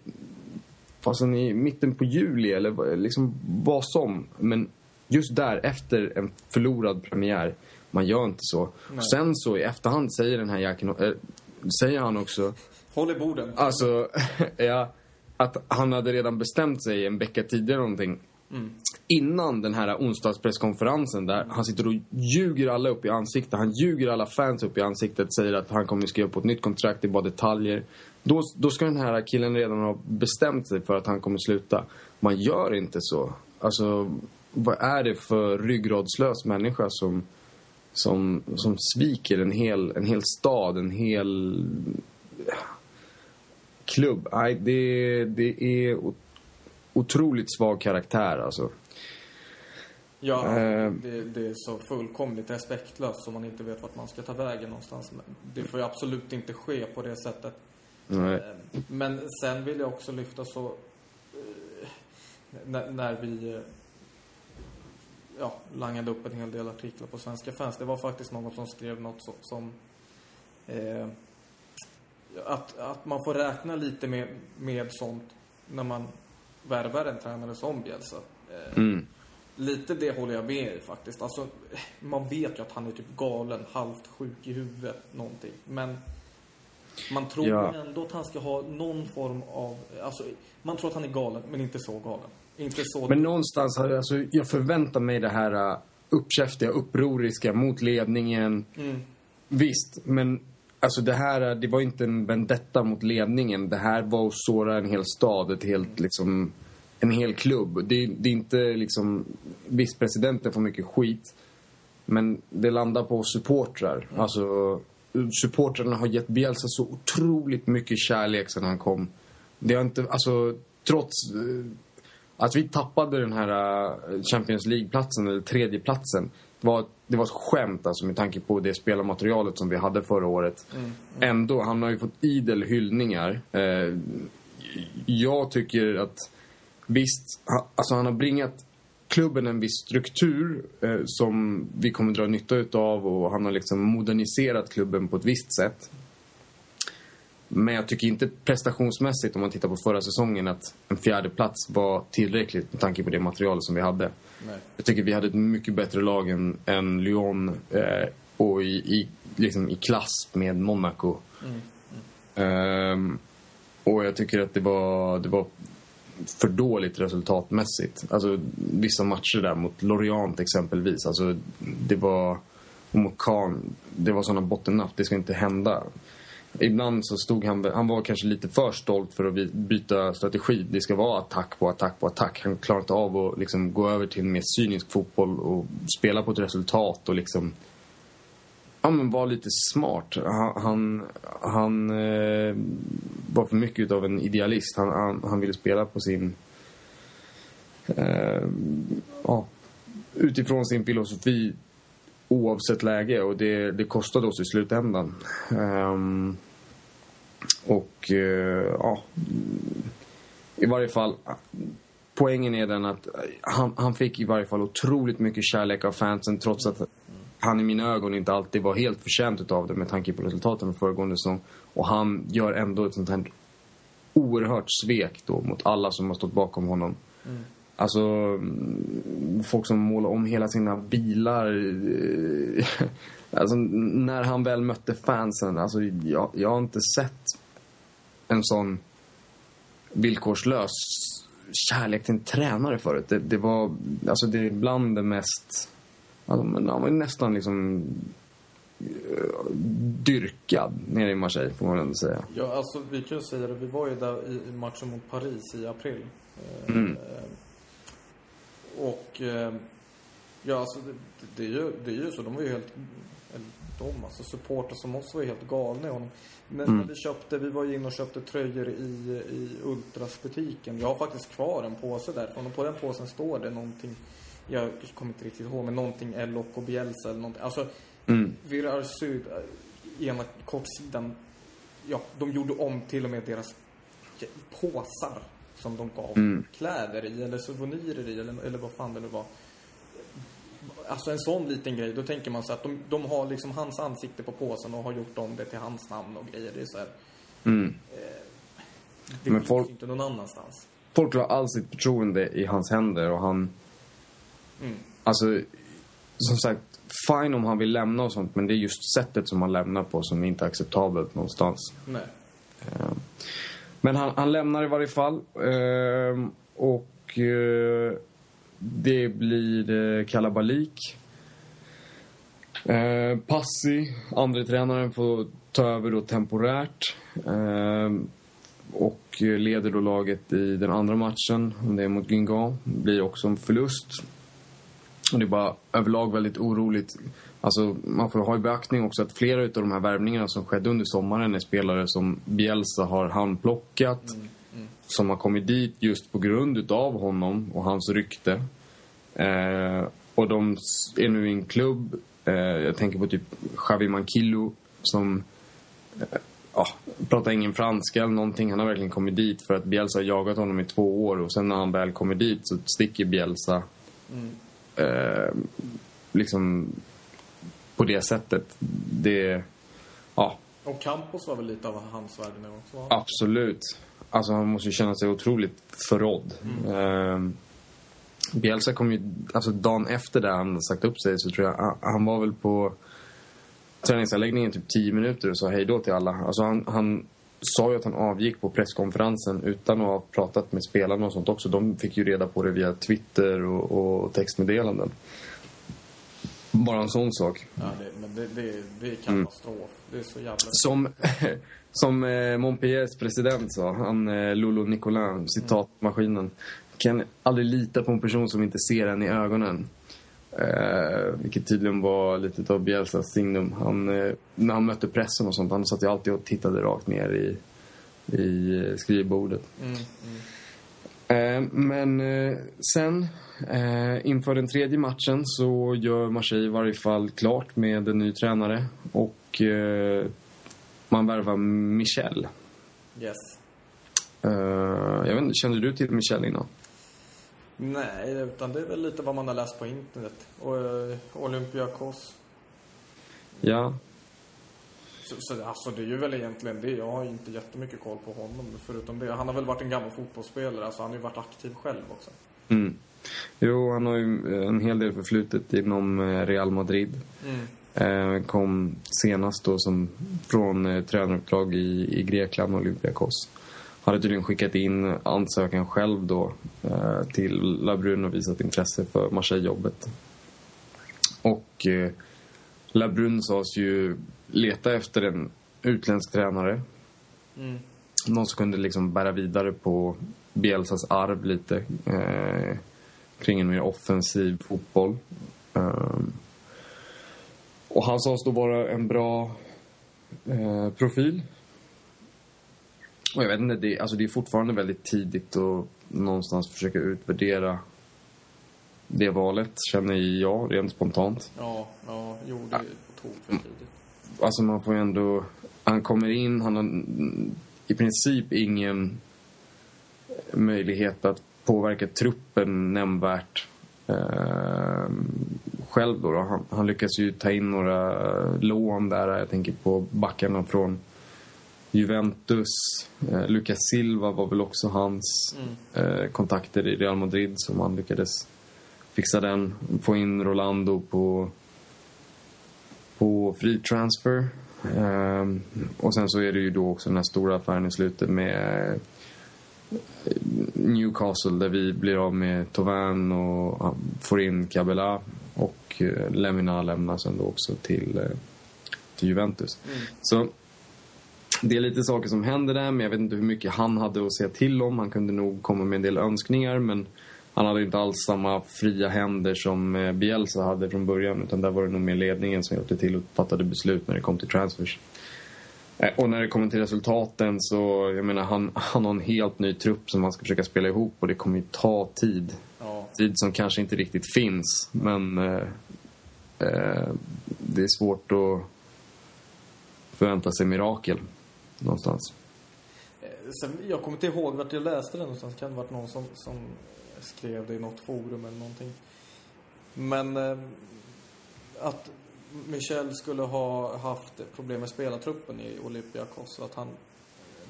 fasen i mitten på juli eller liksom vad som. Men just där, efter en förlorad premiär, man gör inte så. Sen så i efterhand säger den här jäkeln, äh, säger han också... Håll i borden. Alltså, ja, att han hade redan bestämt sig en vecka tidigare någonting. Mm. Innan den här onsdagspresskonferensen där han sitter och ljuger alla upp i ansiktet. Han ljuger alla fans upp i ansiktet. Säger att han kommer skriva på ett nytt kontrakt, det är bara detaljer. Då, då ska den här killen redan ha bestämt sig för att han kommer sluta. Man gör inte så. Alltså, vad är det för ryggradslös människa som, som, som sviker en hel, en hel stad, en hel klubb. Nej, det, det är otroligt svag karaktär alltså. Ja, uh, det, det, är så fullkomligt respektlöst som man inte vet vart man ska ta vägen någonstans. Det får ju absolut inte ske på det sättet. Nej. Eh, men sen vill jag också lyfta så... Eh, när, när vi ja, langade upp en hel del artiklar på Svenska fans. Det var faktiskt någon som skrev något så, som... Eh, att, att man får räkna lite med, med sånt när man värvar en tränare som Bielsa. Eh, mm. Lite det håller jag med i faktiskt. Alltså, man vet ju att han är typ galen, halvt sjuk i huvudet, någonting. Men man tror ja. ändå att han ska ha någon form av... Alltså, man tror att han är galen, men inte så galen. Inte så... Men någonstans, alltså, jag förväntar mig det här uh, uppkäftiga, upproriska mot ledningen. Mm. Visst, men alltså det här, uh, det var inte en vendetta mot ledningen. Det här var att såra en hel stad, ett helt liksom en hel klubb. Det, det är inte liksom... Visst, presidenten får mycket skit. Men det landar på supportrar. Mm. Alltså, supportrarna har gett Bielsa så otroligt mycket kärlek sedan han kom. Det har inte, alltså, trots uh, att vi tappade den här uh, Champions League-platsen, eller tredjeplatsen. Det var, det var ett skämt alltså med tanke på det spelarmaterialet som vi hade förra året. Mm. Mm. Ändå, han har ju fått idel hyllningar. Uh, jag tycker att Visst, alltså han har bringat klubben en viss struktur eh, som vi kommer dra nytta utav och han har liksom moderniserat klubben på ett visst sätt. Men jag tycker inte prestationsmässigt, om man tittar på förra säsongen, att en fjärde plats var tillräckligt med tanke på det materialet som vi hade. Nej. Jag tycker vi hade ett mycket bättre lag än, än Lyon eh, och i, i, liksom i klass med Monaco. Mm. Mm. Um, och jag tycker att det var, det var för dåligt resultatmässigt. Alltså vissa matcher där mot Lorient exempelvis. Alltså det var... Och mot Kahn, det var sådana bottennapp. Det ska inte hända. Ibland så stod han... Han var kanske lite för stolt för att byta strategi. Det ska vara attack på attack på attack. Han klarade inte av att liksom gå över till en mer cynisk fotboll och spela på ett resultat och liksom ja, men var lite smart. Han, han, han eh, var för mycket av en idealist. Han, han, han ville spela på sin... Eh, ja, utifrån sin filosofi oavsett läge och det, det kostade oss i slutändan. Um, och uh, ja, i varje fall poängen är den att han, han fick i varje fall otroligt mycket kärlek av fansen trots att han i mina ögon inte alltid var helt förtjänt av det med tanke på resultaten för föregående säsong. Och han gör ändå ett sånt här oerhört svek då mot alla som har stått bakom honom. Mm. Alltså, mm, folk som målar om hela sina bilar. alltså, när han väl mötte fansen. Alltså, jag, jag har inte sett en sån villkorslös kärlek till en tränare förut. Det, det var, alltså det är bland det mest Alltså, han var nästan liksom uh, dyrkad nere i Marseille, får man ändå säga. Ja, alltså vi kan ju säga det. Vi var ju där i matchen mot Paris i april. Eh, mm. Och eh, ja, alltså det, det, är ju, det är ju så. De var ju helt, eller de, alltså supportrar som oss var ju helt galna i honom. Men mm. vi köpte, vi var ju inne och köpte tröjor i, i Ultras-butiken. Jag har faktiskt kvar en påse därifrån och på den påsen står det någonting jag kommer inte riktigt ihåg, men någonting El Loco Bielsa eller någonting. Alltså, mm. Virar Syd, eh, ena kortsidan, ja, de gjorde om till och med deras påsar som de gav mm. kläder i eller souvenirer i eller, eller vad fan det nu var. Alltså en sån liten grej, då tänker man så att de, de har liksom hans ansikte på påsen och har gjort om det till hans namn och grejer. Det är så här, mm. eh, det Men finns folk, inte någon annanstans. Folk har all sitt förtroende i hans händer och han Mm. Alltså, som sagt, fine om han vill lämna och sånt, men det är just sättet som han lämnar på som är inte acceptabelt någonstans. Nej. Uh, men han, han lämnar i varje fall. Uh, och uh, det blir uh, kalabalik. Passi, andra tränaren får ta över då temporärt. och leder då laget i den andra matchen, om det är mot Guingamp. Blir också en förlust. Och det är bara överlag väldigt oroligt. Alltså, man får ha i beaktning också att flera av de här värvningarna som skedde under sommaren är spelare som Bielsa har handplockat. Mm, mm. Som har kommit dit just på grund utav honom och hans rykte. Eh, och de är nu i en klubb, eh, jag tänker på typ Xavi Mankillo som eh, ja, pratar ingen franska eller någonting. Han har verkligen kommit dit för att Bielsa har jagat honom i två år och sen när han väl kommer dit så sticker Bielsa. Mm. Eh, liksom på det sättet. Det, ja. Och Campos var väl lite av hans värde nu också? Absolut. Alltså han måste ju känna sig otroligt förrådd. Mm. Eh, Bielsa kom ju, alltså dagen efter det han sagt upp sig så tror jag, han var väl på träningsanläggningen typ 10 minuter och sa hej då till alla. Alltså han, han sa ju att han avgick på presskonferensen utan att ha pratat med spelarna och sånt också. De fick ju reda på det via Twitter och, och textmeddelanden. Bara en sån sak. Ja, det, men det, det, det är katastrof. Mm. Det är så jävla... Som, som eh, Montpelliers president sa, han eh, Lolo Nicolin, citatmaskinen. Kan aldrig lita på en person som inte ser en i ögonen. Eh, vilket tydligen var lite av Bielsas signum. Han, eh, när han mötte pressen och sånt, han satt ju alltid och tittade rakt ner i, i skrivbordet. Mm, mm. Eh, men eh, sen, eh, inför den tredje matchen så gör Marseille i varje fall klart med en ny tränare. Och eh, man värvar Michel. Yes. jag vet inte, kände du till Michel innan? Nej, utan det är väl lite vad man har läst på internet. Och uh, Olympiakos. Ja. Så, så alltså det är ju väl egentligen det. Jag har inte jättemycket koll på honom förutom det. Han har väl varit en gammal fotbollsspelare. Alltså han har ju varit aktiv själv också. Mm. Jo, han har ju en hel del förflutet inom eh, Real Madrid. Mm. Eh, kom senast då som från eh, tränaruppdrag i, i Grekland, Olympiakos hade tydligen skickat in ansökan själv då eh, till Labrun och visat intresse för Marseille-jobbet. Och eh, Labrun sades ju leta efter en utländsk tränare. Mm. Någon som kunde liksom bära vidare på Bielsas arv lite eh, kring en mer offensiv fotboll. Um, och han sades då vara en bra eh, profil och jag vet inte, det, alltså det är fortfarande väldigt tidigt att någonstans försöka utvärdera det valet, känner jag rent spontant. Ja, ja jo, det är på tok för tidigt. Alltså man får ju ändå... Han kommer in, han har i princip ingen möjlighet att påverka truppen nämnvärt eh, själv då. då. Han, han lyckas ju ta in några lån där. Jag tänker på backarna från Juventus. Eh, Lucas Silva var väl också hans mm. eh, kontakter i Real Madrid som han lyckades fixa den. Få in Rolando på, på free transfer. Eh, och sen så är det ju då också den här stora affären i slutet med eh, Newcastle där vi blir av med Tovan och får in Cabela och eh, Lemina lämnar sen då också till, eh, till Juventus. Mm. Så det är lite saker som händer där, men jag vet inte hur mycket han hade att säga till om. Han kunde nog komma med en del önskningar, men han hade inte alls samma fria händer som eh, Bielsa hade från början. Utan där var det nog mer ledningen som hjälpte till och fattade beslut när det kom till transfers. Eh, och när det kommer till resultaten så, jag menar, han, han har en helt ny trupp som han ska försöka spela ihop och det kommer ju ta tid. Ja. Tid som kanske inte riktigt finns, men eh, eh, det är svårt att förvänta sig mirakel någonstans. Eh, sen, jag kommer inte ihåg vart jag läste det någonstans. Det kan ha varit någon som, som skrev det i något forum eller någonting. Men eh, att Michel skulle ha haft problem med spelartruppen i Olympiakos. Att han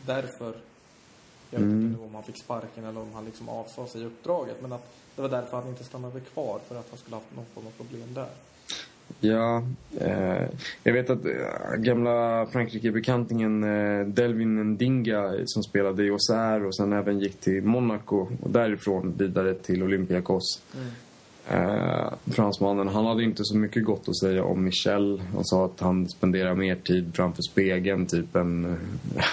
därför, jag vet inte mm. om han fick sparken eller om han liksom avsade sig uppdraget. Men att det var därför han inte stannade kvar. För att han skulle haft någon form av problem där. Ja, eh, jag vet att eh, gamla Frankrike-bekantingen eh, Delvin Ndinga som spelade i Auxerre och sen även gick till Monaco och därifrån vidare till Olympiakos. Mm. Eh, fransmannen, han hade inte så mycket gott att säga om Michel. Han sa att han spenderar mer tid framför spegeln typ än,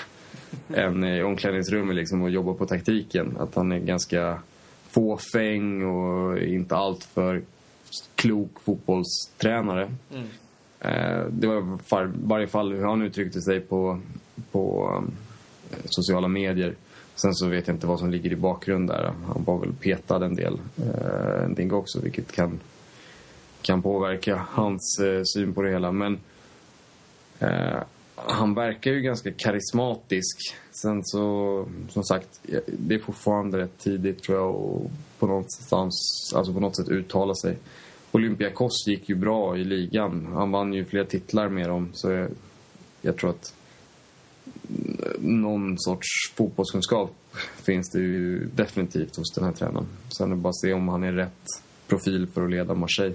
än i omklädningsrummet liksom och jobbar på taktiken. Att han är ganska fåfäng och inte allt för klok fotbollstränare. Mm. Eh, det var i var- varje fall hur han uttryckte sig på, på eh, sociala medier. Sen så vet jag inte vad som ligger i bakgrund där. Han var väl petad en del, eh, en del också, vilket kan, kan påverka hans eh, syn på det hela. Men han verkar ju ganska karismatisk. Sen så, som sagt, det är fortfarande rätt tidigt tror jag och på någonstans, alltså på något sätt uttala sig. Olympiakos gick ju bra i ligan. Han vann ju flera titlar med dem. Så jag, jag tror att någon sorts fotbollskunskap finns det ju definitivt hos den här tränaren. Sen är det bara att se om han är rätt profil för att leda Marseille.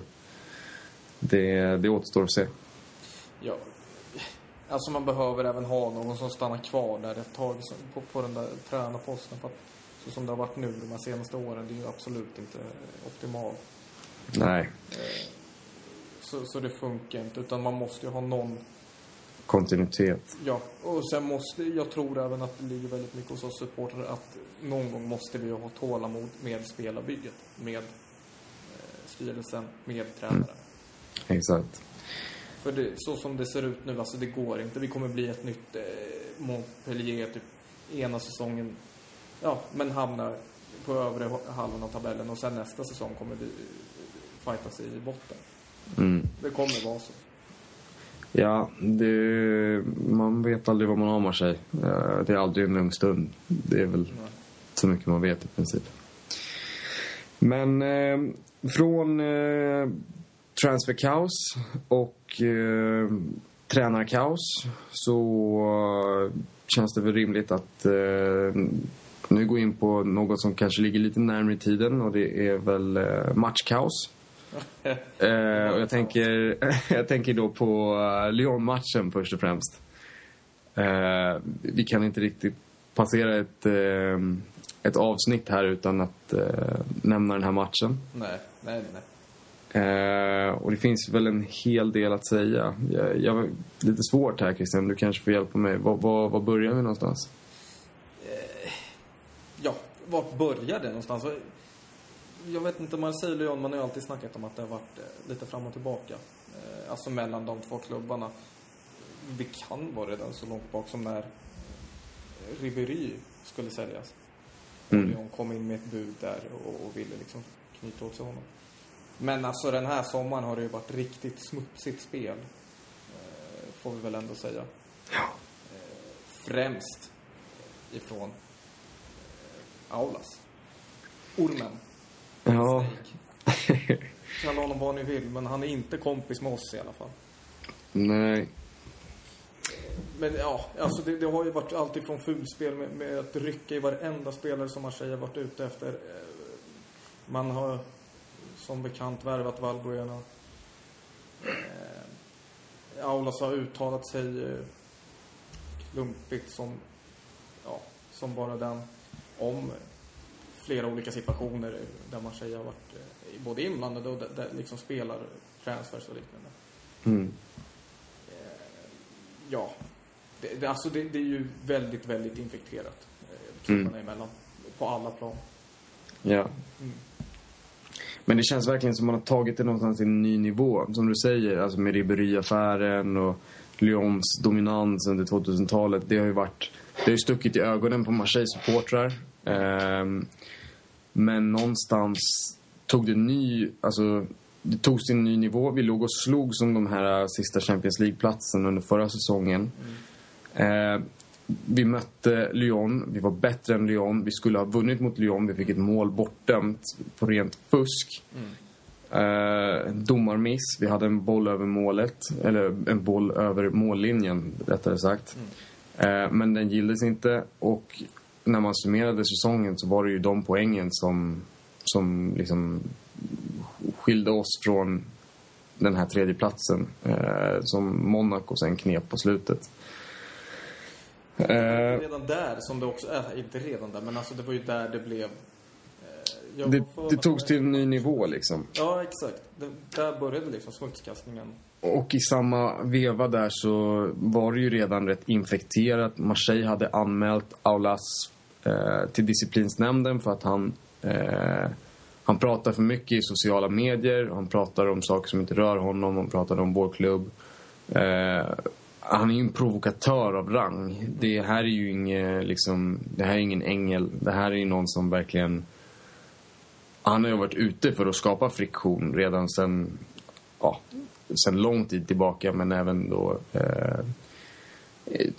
Det, det återstår att se. Ja. Alltså man behöver även ha någon som stannar kvar där ett tag på, på den där tränarposten. För att så som det har varit nu de här senaste åren, det är ju absolut inte optimalt. Nej, Så, så det funkar inte, utan man måste ju ha någon kontinuitet. Ja, och sen måste, jag tror även att det ligger väldigt mycket hos oss supportrar att någon gång måste vi ha tålamod med spelarbygget, med eh, styrelsen, med tränaren. Exakt. För det, så som det ser ut nu, alltså det går inte. Vi kommer bli ett nytt eh, Montpellier typ ena säsongen, ja, men hamnar på övre halvan av tabellen och sen nästa säsong kommer vi eh, fightas i botten. Mm. Det kommer vara så. Ja, det, man vet aldrig vad man har sig. Eh, Det är aldrig en lugn stund. Det är väl Nej. så mycket man vet i princip. Men eh, från eh, transferkaos och eh, tränarkaos så eh, känns det väl rimligt att eh, nu gå in på något som kanske ligger lite närmare i tiden och det är väl eh, matchkaos. Eh, och jag tänker, jag tänker då på uh, Lyon-matchen först och främst. Eh, vi kan inte riktigt passera ett, eh, ett avsnitt här utan att eh, nämna den här matchen. Nej, nej, nej. Eh, och det finns väl en hel del att säga. Jag, jag, lite svårt här Christian, du kanske får hjälpa mig. Var, var, var börjar vi någonstans? Ja, vart började det någonstans? Jag vet inte, Marseille och Lyon, man har ju alltid snackat om att det har varit eh, lite fram och tillbaka. Eh, Alltså mellan de två klubbarna. Det kan vara redan så långt bak som när eh, Ribéry skulle säljas. Och Mm. Lyon kom in med ett bud där och, och ville liksom knyta åt sig honom. Men alltså den här sommaren har det ju varit riktigt smutsigt spel. Eh, Får vi väl ändå säga. Ja. Främst ifrån eh, Aulas. Ormen. Ja. Kalla honom vad ni vill, men han är inte kompis med oss i alla fall. Nej. Men ja, alltså det, det har ju varit alltid från fulspel med, med att rycka i varenda spelare som Marseille har varit ute efter. Eh, Man har som bekant värvat Valbuena. Eh, Aulas har uttalat sig eh, klumpigt som, ja, som bara den om flera olika situationer där Marseille har varit eh, både inblandade och där, där liksom spelar transfers och liknande. Mm. Ja, det, det, alltså det, det är ju väldigt, väldigt infekterat eh, klubbarna emellan. På alla plan. Ja. Men det känns verkligen som att man har tagit det någonstans till en ny nivå. Som du säger, alltså med Ribéry-affären och Lyons dominans under 2000-talet. Det har ju varit... Det har ju stuckit i ögonen på Marseille-supportrar. Ehm, men någonstans tog det ny... Alltså, det togs till en ny nivå. Vi låg och slog som de här sista Champions League-platsen under förra säsongen. Eh, vi mötte Lyon, vi var bättre än Lyon. Vi skulle ha vunnit mot Lyon, vi fick ett mål bortdömt på rent fusk. Eh, domarmiss, vi hade en boll över målet, eller en boll över mållinjen rättare sagt. Eh, men den gillades inte och när man summerade säsongen så var det ju de poängen som, som liksom skilde oss från den här tredje platsen eh, som Monaco sen knep på slutet. Eh, Redan där som det också, äh, inte redan där, men alltså det var ju där det blev... Eh, det, det togs till en ny nivå liksom. Ja, exakt. Det, där började liksom smutskastningen. Och i samma veva där så var det ju redan rätt infekterat. Marseille hade anmält Aulas eh, till disciplinsnämnden för att han, eh, Han pratar för mycket i sociala medier. Han pratar om saker som inte rör honom. Han pratar om vår klubb. Eh, han är ju en provokatör av rang. Det här är ju ingen, liksom, det här är ingen ängel. Det här är ju någon som verkligen... Han har ju varit ute för att skapa friktion redan sen, ja, sen lång tid tillbaka men även då eh, eh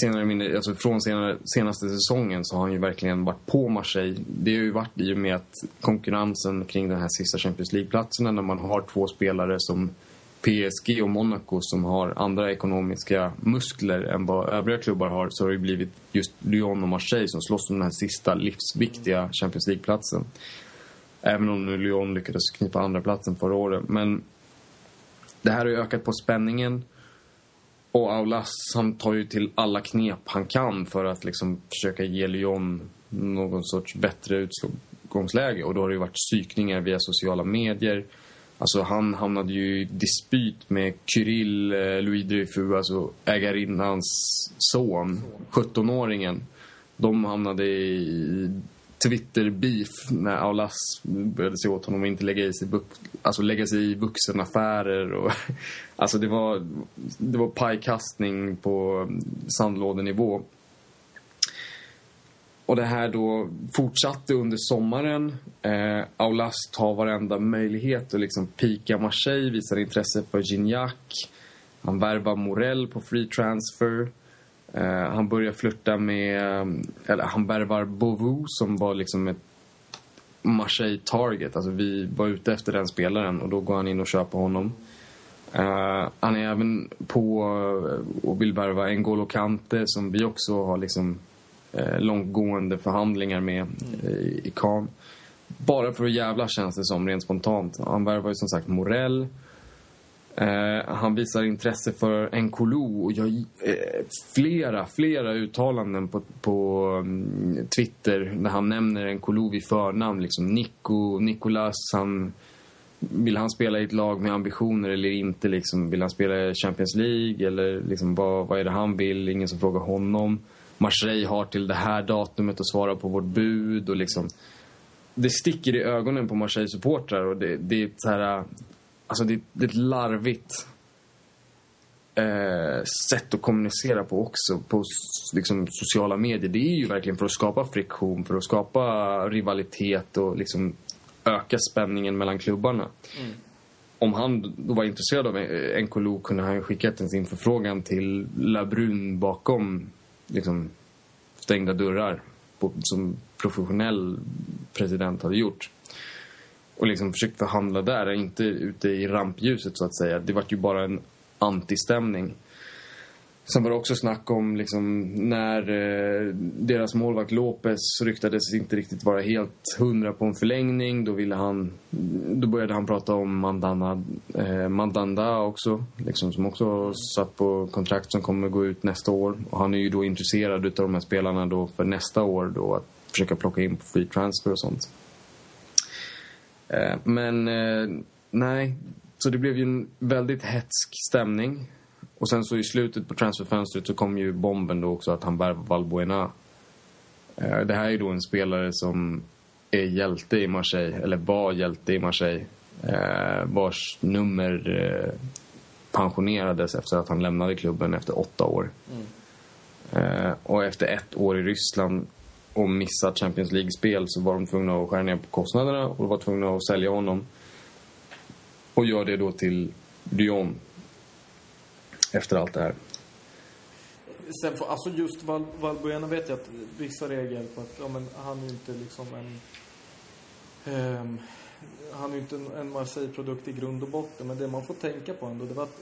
senare alltså från senare, senaste säsongen så har han ju verkligen varit på Marseille. Det har ju varit i och med att konkurrensen kring den här sista Champions League-platserna när man har två spelare som PSG och Monaco som har andra ekonomiska muskler än vad övriga klubbar har så har det blivit just Lyon och Marseille som slåss om den här sista livsviktiga Champions League-platsen. Även om nu Lyon lyckades knipa andra platsen förra året. Men det här har ju ökat på spänningen. Och Aulas han tar ju till alla knep han kan för att liksom försöka ge Lyon någon sorts bättre utgångsläge. Och då har det ju varit psykningar via sociala medier. Alltså han hamnade ju i dispyt med Kirill eh, Louis Dreyfus, alltså ägarinnans son, 17-åringen. De hamnade i Twitter-beef när Aulas började se åt honom att inte lägga, i sig, alltså lägga sig i vuxenaffärer. Och, alltså det var, det var pajkastning på sandlådenivå. Och det här då fortsatte under sommaren. Eh, Aulas tar varenda möjlighet att liksom pika Marseille, visar intresse för Gignac. Han värvar Morell på free transfer. Eh, han börjar flirta med, eh, eller han värvar Bovu som var liksom ett Marseille target. Alltså vi var ute efter den spelaren och då går han in och köper honom. Uh, han är även på eh, och vill värva N'Golo Kante som vi också har liksom uh, långtgående förhandlingar med uh, i Cannes. Bara för att jävla känns det som rent spontant. Han värvar ju som sagt Morell. Eh, han visar intresse för Nkolo och jag, eh, flera, flera uttalanden på, på um, Twitter när han nämner Nkolo vid förnamn. Liksom Nico, Nicolas, han, vill han spela i ett lag med ambitioner eller inte? Liksom, vill han spela i Champions League eller liksom, vad, vad är det han vill? Ingen som frågar honom. Marseille har till det här datumet att svara på vårt bud och liksom det sticker i ögonen på Marseille-supportrar och det, det är så här Alltså det, det är ett larvigt eh, sätt att kommunicera på också på liksom, sociala medier. Det är ju verkligen för att skapa friktion, för att skapa rivalitet och liksom öka spänningen mellan klubbarna. Mm. Om han då var intresserad av Nkolo kunde han skickat sin förfrågan till Labrun bakom liksom, stängda dörrar på, som professionell president hade gjort och liksom försökt förhandla där, inte ute i rampljuset så att säga. Det var ju bara en antistämning. Sen var det också snack om liksom, när eh, deras målvakt Lopez ryktades inte riktigt vara helt hundra på en förlängning. Då, ville han, då började han prata om Mandana, eh, Mandanda också. Liksom, som också satt på kontrakt som kommer gå ut nästa år. Och han är ju då intresserad av de här spelarna då för nästa år då att försöka plocka in på free transfer och sånt. Eh, men eh, nej, så det blev ju en väldigt hetsk stämning. Och sen så i slutet på transferfönstret så kom ju bomben då också att han värvade Valbuena. Eh, det här är då en spelare som är hjälte i Marseille, eller var hjälte i Marseille. Vars nummer pensionerades efter att han lämnade klubben efter åtta år. Mm. Och efter ett år i Ryssland och missat Champions League-spel så var de tvungna att skära ner på kostnaderna och var tvungna att sälja honom. Och gör det då till Lyon. Efter allt det här. Sen för, alltså just Val, Valbuena vet jag att vissa reagerar på att ja, men han är inte liksom en... Um, han är ju inte en, en Marseille-produkt i grund och botten. Men det man får tänka på ändå, det var att,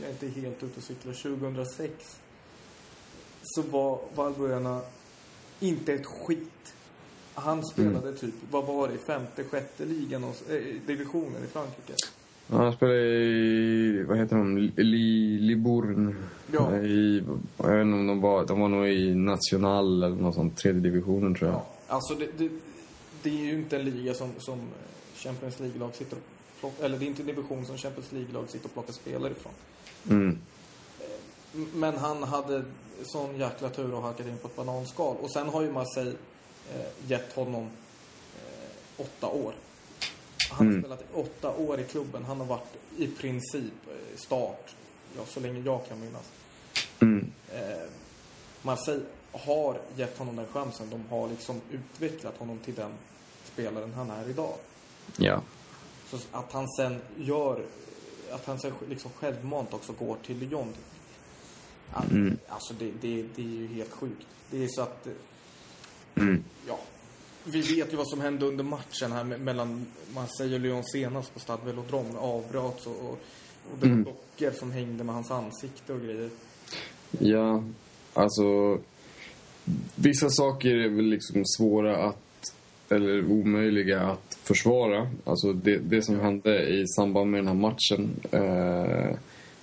jag är inte helt ute och cyklar, 2006 så var Valbuena inte ett skit. Han spelade mm. typ, vad var det, femte, sjätte ligan och äh, divisionen i Frankrike. Ja, han spelade i, vad heter de, Li, Libourne. Ja. I, jag vet inte om de var, de var nog i National eller något sånt, tredje divisionen tror jag. Ja. Alltså det, det, det är ju inte en liga som, som Champions League-lag sitter och plockar, eller det är inte en division som Champions League-lag sitter och plockar spelare ifrån. Mm. Men han hade sån jäkla tur och hakat in på ett bananskal. Och sen har ju Marseille eh, gett honom eh, åtta år. Han har spelat i åtta år i klubben. Han har varit i princip eh, start, ja, så länge jag kan minnas. Mm. Eh, Marseille har gett honom den chansen. De har liksom utvecklat honom till den spelaren han är idag. Ja. Så att han sen gör, att han sen liksom självmant också går till Lyon. Att, Mm. Alltså det, det, det är ju helt sjukt. Det är så att, eh, Mm. ja. Vi vet ju vad som hände under matchen här me- mellan Marseille och Lyon senast på Stade Velodrome. Avbröts och, och, och det var Mm. dockor som hängde med hans ansikte och grejer. Ja, alltså... Vissa saker är väl liksom svåra att... Eller omöjliga att försvara. Alltså det, det som hände i samband med den här matchen. Eh,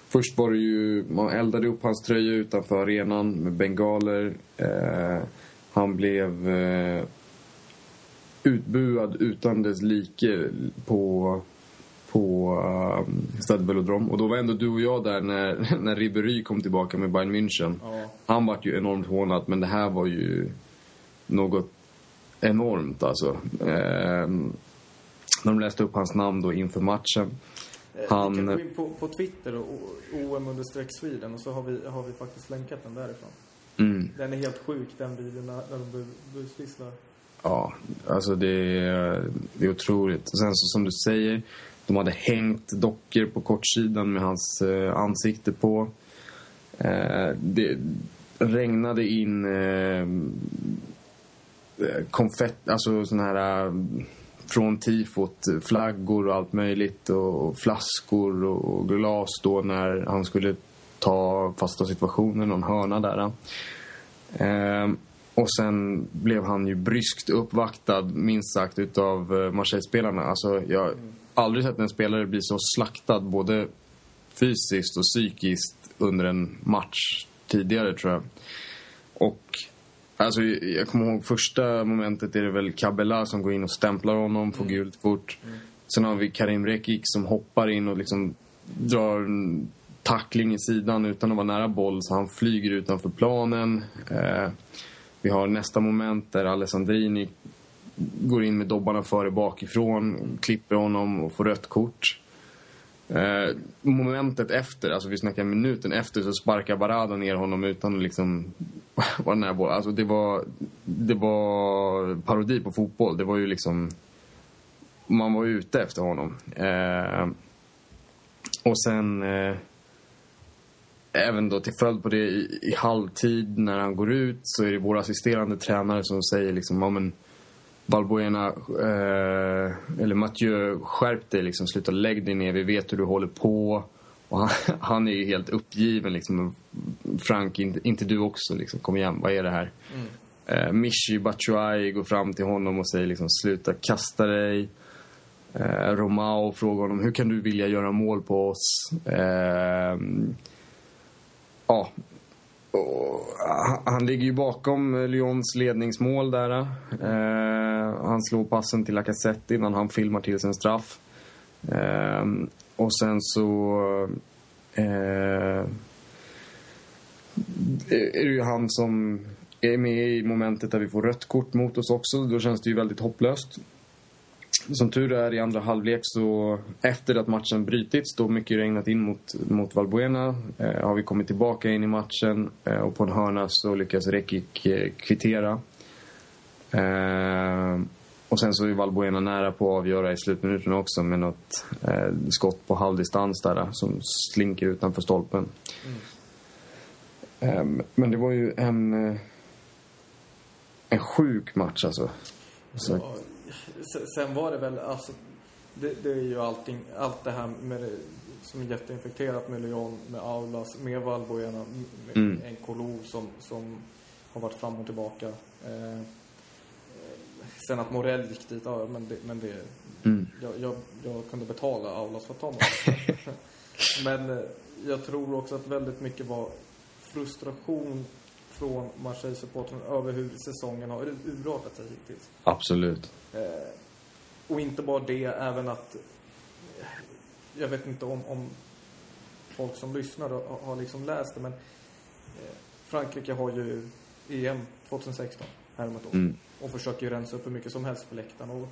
först var det ju... Man eldade upp hans tröja utanför arenan med bengaler. Eh, han blev eh, utbuad utan dess like på på uh, Stade Velodrome. Och då var ändå du och jag där när, när Ribéry kom tillbaka med Bayern München. Ja. Han var ju enormt hånad, men det här var ju något enormt alltså. Eh, när de läste upp hans namn då inför matchen. Eh, Han- Vi kan gå in på, på Twitter och OM understreck Sweden och så har vi, har vi faktiskt länkat den därifrån. Mm, Den är helt sjuk den videon när, de bu- busvisslar ja, alltså det är, det är otroligt. Och sen så som du säger, de hade hängt dockor på kortsidan med hans eh, ansikte på. Eh, det regnade in eh, eh konfett, alltså sån här eh, från tifot, flaggor och allt möjligt och, och flaskor och, och glas då när han skulle ta fasta situationen, någon hörna där. Eh, och sen blev han ju bryskt uppvaktad, minst sagt, utav eh, Marseille-spelarna. Alltså, jag har aldrig sett en spelare bli så slaktad, både fysiskt och psykiskt, under en match tidigare, tror jag. Och alltså, jag kommer ihåg första momentet är det väl Kabela som går in och stämplar honom, får gult kort. Sen har vi Karim Rekik som hoppar in och liksom drar en tackling i sidan utan att vara nära boll, så han flyger utanför planen. Eh, vi har nästa moment där Alessandrini går in med dobbarna före bakifrån, klipper honom och får rött kort. Eh, momentet efter, alltså vi snackar minuten efter, så sparkar Barada ner honom utan att liksom vara nära bollen. Alltså det var, det var parodi på fotboll. Det var ju liksom... Man var ute efter honom. Eh, och sen... Eh, även då till följd på det i, i halvtid när han går ut så är det vår assisterande tränare som säger liksom, ja men Valbuena, eh, eller Mathieu, skärp dig liksom, sluta lägg dig ner, vi vet hur du håller på. Och han, han är ju helt uppgiven liksom. Frank, inte, inte du också liksom, kom igen, vad är det här? Eh, Michi Batshuayi går fram till honom och säger liksom, sluta kasta dig. Eh, Romao frågar honom, hur kan du vilja göra mål på oss? Eh, ja, och eh, han- ligger ju bakom eh, Lyons ledningsmål där. Eh, eh han slår passen till Lacazette innan han filmar till sin straff. Eh, och sen så... Eh, är det ju han som är med i momentet där vi får rött kort mot oss också. Då känns det ju väldigt hopplöst. Som tur är i andra halvlek så efter att matchen brutits, då mycket regnat in mot, mot Valbuena, eh, har vi kommit tillbaka in i matchen eh, och på en hörna så lyckas Rekik eh, kvittera. Eh, och sen så är Valbuena nära på att avgöra i slutminuten också med något eh, skott på halvdistans där eh, som slinker utanför stolpen. Eh, men det var ju en, en sjuk match alltså. Så, Sen var det väl, alltså, det, det är ju allting, allt det här med det, som är jätteinfekterat med Lyon, med Aulas, med Valbuena, med Mm. en Kolo som, som har varit fram och tillbaka. Eh, sen att Morell gick dit, ja men det, men det Mm. jag, jag, jag kunde betala Aulas för att ta honom. men eh, jag tror också att väldigt mycket var frustration från Marseille-supportrarna över hur säsongen har urartat sig hittills. absolut. Eh, och inte bara det, även att... eh, Jag vet inte om, om folk som lyssnar har, har liksom läst det, men eh, Frankrike har ju EM 2016 här om ett år. Mm. Och försöker ju rensa upp hur mycket som helst på läktaren. Och,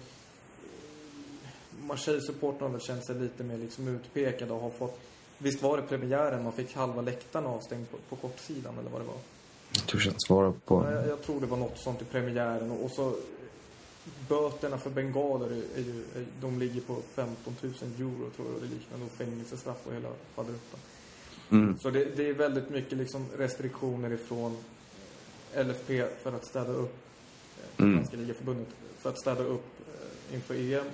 Marseille-supportrarna har väl känt sig lite mer liksom utpekade och har fått... Visst var det premiären man fick halva läktaren avstängd på, på kortsidan eller vad det var? Törs inte svara på. Jag, jag tror det var något sånt i premiären och, och så böterna för bengaler är, ju, är, de ligger på 15 000 euro tror jag det liknande och fängelsestraff och hela faderuttan. Mm. Så det, det är väldigt mycket liksom restriktioner ifrån LFP för att städa upp, eh, Mm. Franska ligaförbundet, för att städa upp eh, inför EM.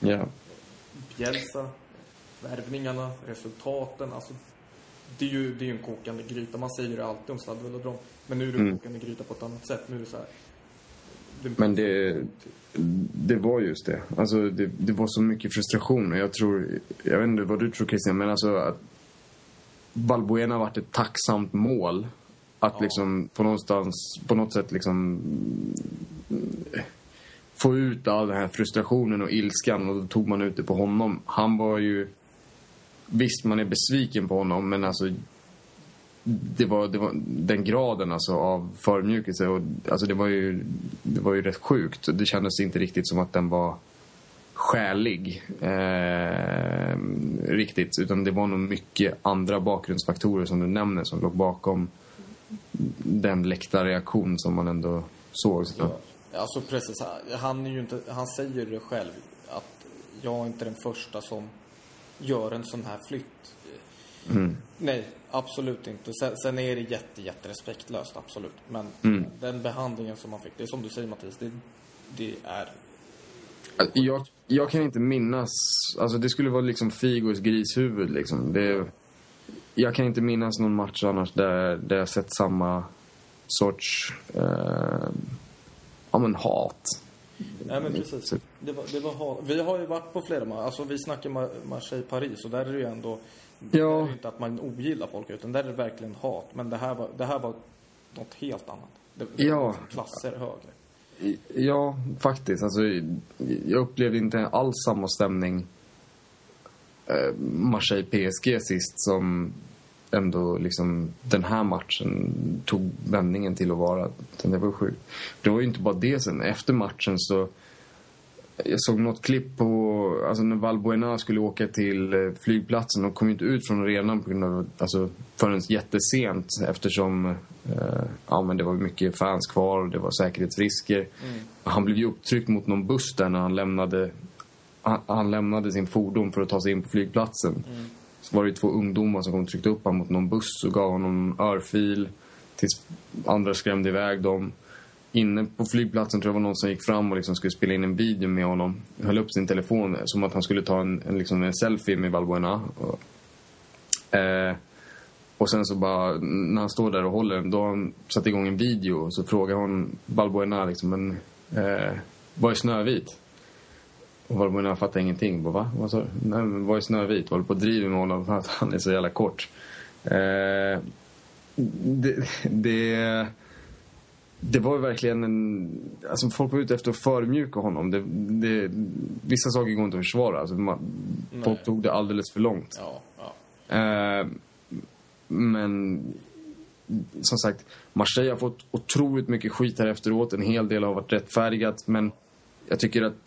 Ja. Bielsa, värvningarna, resultaten. Alltså, det är ju det är en kokande gryta. Man säger det alltid om Stade Velodrome. Men nu är det en Mm. kokande gryta på ett annat sätt. Nu är det så här. det- Men det, det var just det. Alltså det, det var så mycket frustration. Och jag tror, jag vet inte vad du tror Christian, men alltså att Valbuena har varit ett tacksamt mål. Att Ja. liksom på någonstans, på något sätt liksom få ut all den här frustrationen och ilskan och då tog man ut det på honom. Han var ju, visst man är besviken på honom men alltså det var, det var den graden alltså av förmjukelse och alltså det var ju det var ju rätt sjukt. Det kändes inte riktigt som att den var skälig eh, riktigt utan det var nog mycket andra bakgrundsfaktorer som du nämner som låg bakom den läckta reaktion som man ändå såg. Ja, alltså precis. Han, är ju inte, han säger det själv att jag är inte den första som gör en sån här flytt. Mm. Nej, absolut inte. Sen, sen är det jätte, jätterespektlöst, absolut. Men Mm. den behandlingen som man fick, det är som du säger Mattias, det, det är... Jag, jag kan inte minnas, alltså det skulle vara liksom Figos grishuvud liksom. Det, jag kan inte minnas någon match annars där, där jag sett samma sorts, eh, ja men hat. Nej men precis. Det var, det var, vi har ju varit på flera alltså vi snackar Mar- Marseille-Paris och där är det ju ändå, Ja. där är det inte att man ogillar folk utan där är det verkligen hat. Men det här var, det här var något helt annat. Det, det Ja. var liksom klasser högre. Ja, faktiskt. Alltså, jag upplevde inte alls samma stämning eh, Marseille-PSG sist som ändå liksom den här matchen tog vändningen till att vara. Det var sjukt. Det var ju inte bara det sen. Efter matchen så jag såg något klipp på, alltså när Valbuena skulle åka till eh, flygplatsen och kom inte ut från arenan på grund av, alltså förrän jättesent eftersom eh, ja, men det var mycket fans kvar och det var säkerhetsrisker. Han blev ju upptryckt mot någon buss där när han lämnade, han, han lämnade sin fordon för att ta sig in på flygplatsen. Så var det två ungdomar som kom och tryckte upp honom mot någon buss och gav honom örfil tills andra skrämde iväg dem inne på flygplatsen tror jag var någon som gick fram och liksom skulle spela in en video med honom. Höll upp sin telefon som att han skulle ta en, en, liksom en selfie med Valbuena. Och, eh, och sen så bara, när han står där och håller den, då har han satt igång en video och så frågar hon Valbuena liksom, men eh, vad är Snövit? Och Valbuena fattar ingenting. Bara, Va? Vad sa du? Nej, men vad är Snövit? Håller på och driver med honom för att han är så jävla kort. Eh, det, det, det var ju verkligen en... Alltså folk var ute efter att förmjuka honom. Det, det, vissa saker går inte att försvara. Alltså man, folk tog det alldeles för långt. Ja, ja. Eh, men som sagt, Marseille har fått otroligt mycket skit här efteråt. En hel del har varit rättfärdigat. Men jag tycker att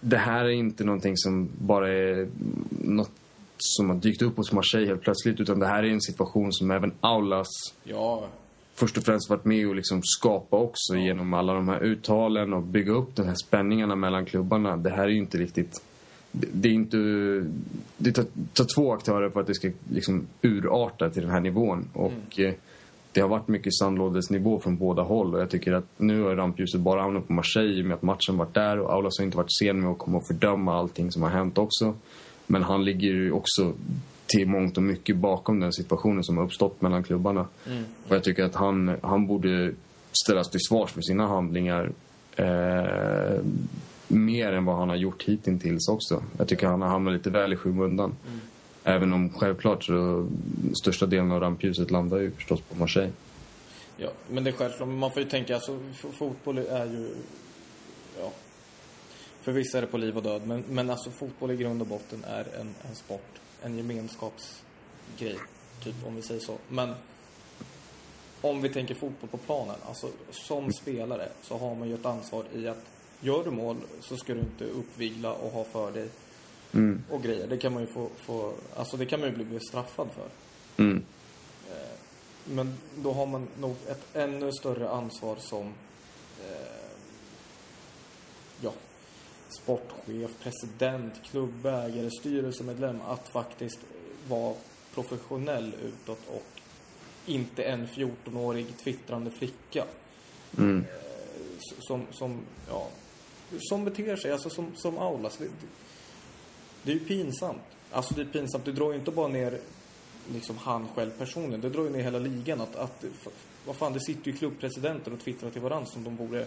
det här är inte någonting som bara är något som har dykt upp hos Marseille helt plötsligt. Utan det här är en situation som även Aulas Ja, först och främst varit med och liksom skapa också genom alla de här uttalen och bygga upp de här spänningarna mellan klubbarna. Det här är ju inte riktigt... Det, är inte... Det tar, tar två aktörer för att det ska liksom urarta till den här nivån. Och eh, det har varit mycket sandlådesnivå från båda håll och jag tycker att nu har rampljuset bara hamnat på Marseille med att matchen varit där och Aulas har inte varit sen med att komma och fördöma allting som har hänt också. Men han ligger ju också till mångt och mycket bakom den situationen som har uppstått mellan klubbarna. Och jag tycker att han, han borde ställas till svars för sina handlingar eh, mer än vad han har gjort hittills också. Jag tycker han har hamnat lite väl i skymundan. Även om självklart så största delen av rampljuset landar ju förstås på Marseille. ja. Men det är självklart, man får ju tänka, alltså fotboll är ju... Ja. För vissa är det på liv och död, men, men alltså fotboll i grund och botten är en, en sport. En gemenskapsgrej, typ om vi säger så. Men om vi tänker fotboll på planen, alltså som spelare så har man ju ett ansvar i att gör du mål så ska du inte uppvigla och ha för dig Mm. och grejer. Det kan man ju få, få alltså det kan man ju bli bestraffad för. Mm. Men då har man nog ett ännu större ansvar som eh, ja, sportchef, president, klubbägare, styrelsemedlem att faktiskt vara professionell utåt och inte en 14-årig twittrande flicka Mm. s- som, som, ja, som beter sig, alltså som, som Aulas. Det, det är ju pinsamt. Alltså det är pinsamt. Du drar ju inte bara ner liksom han själv personligen. Det drar ju ner hela ligan. Att, att, vad fan, det sitter ju klubbpresidenter och twittrar till varandra som de vore eh,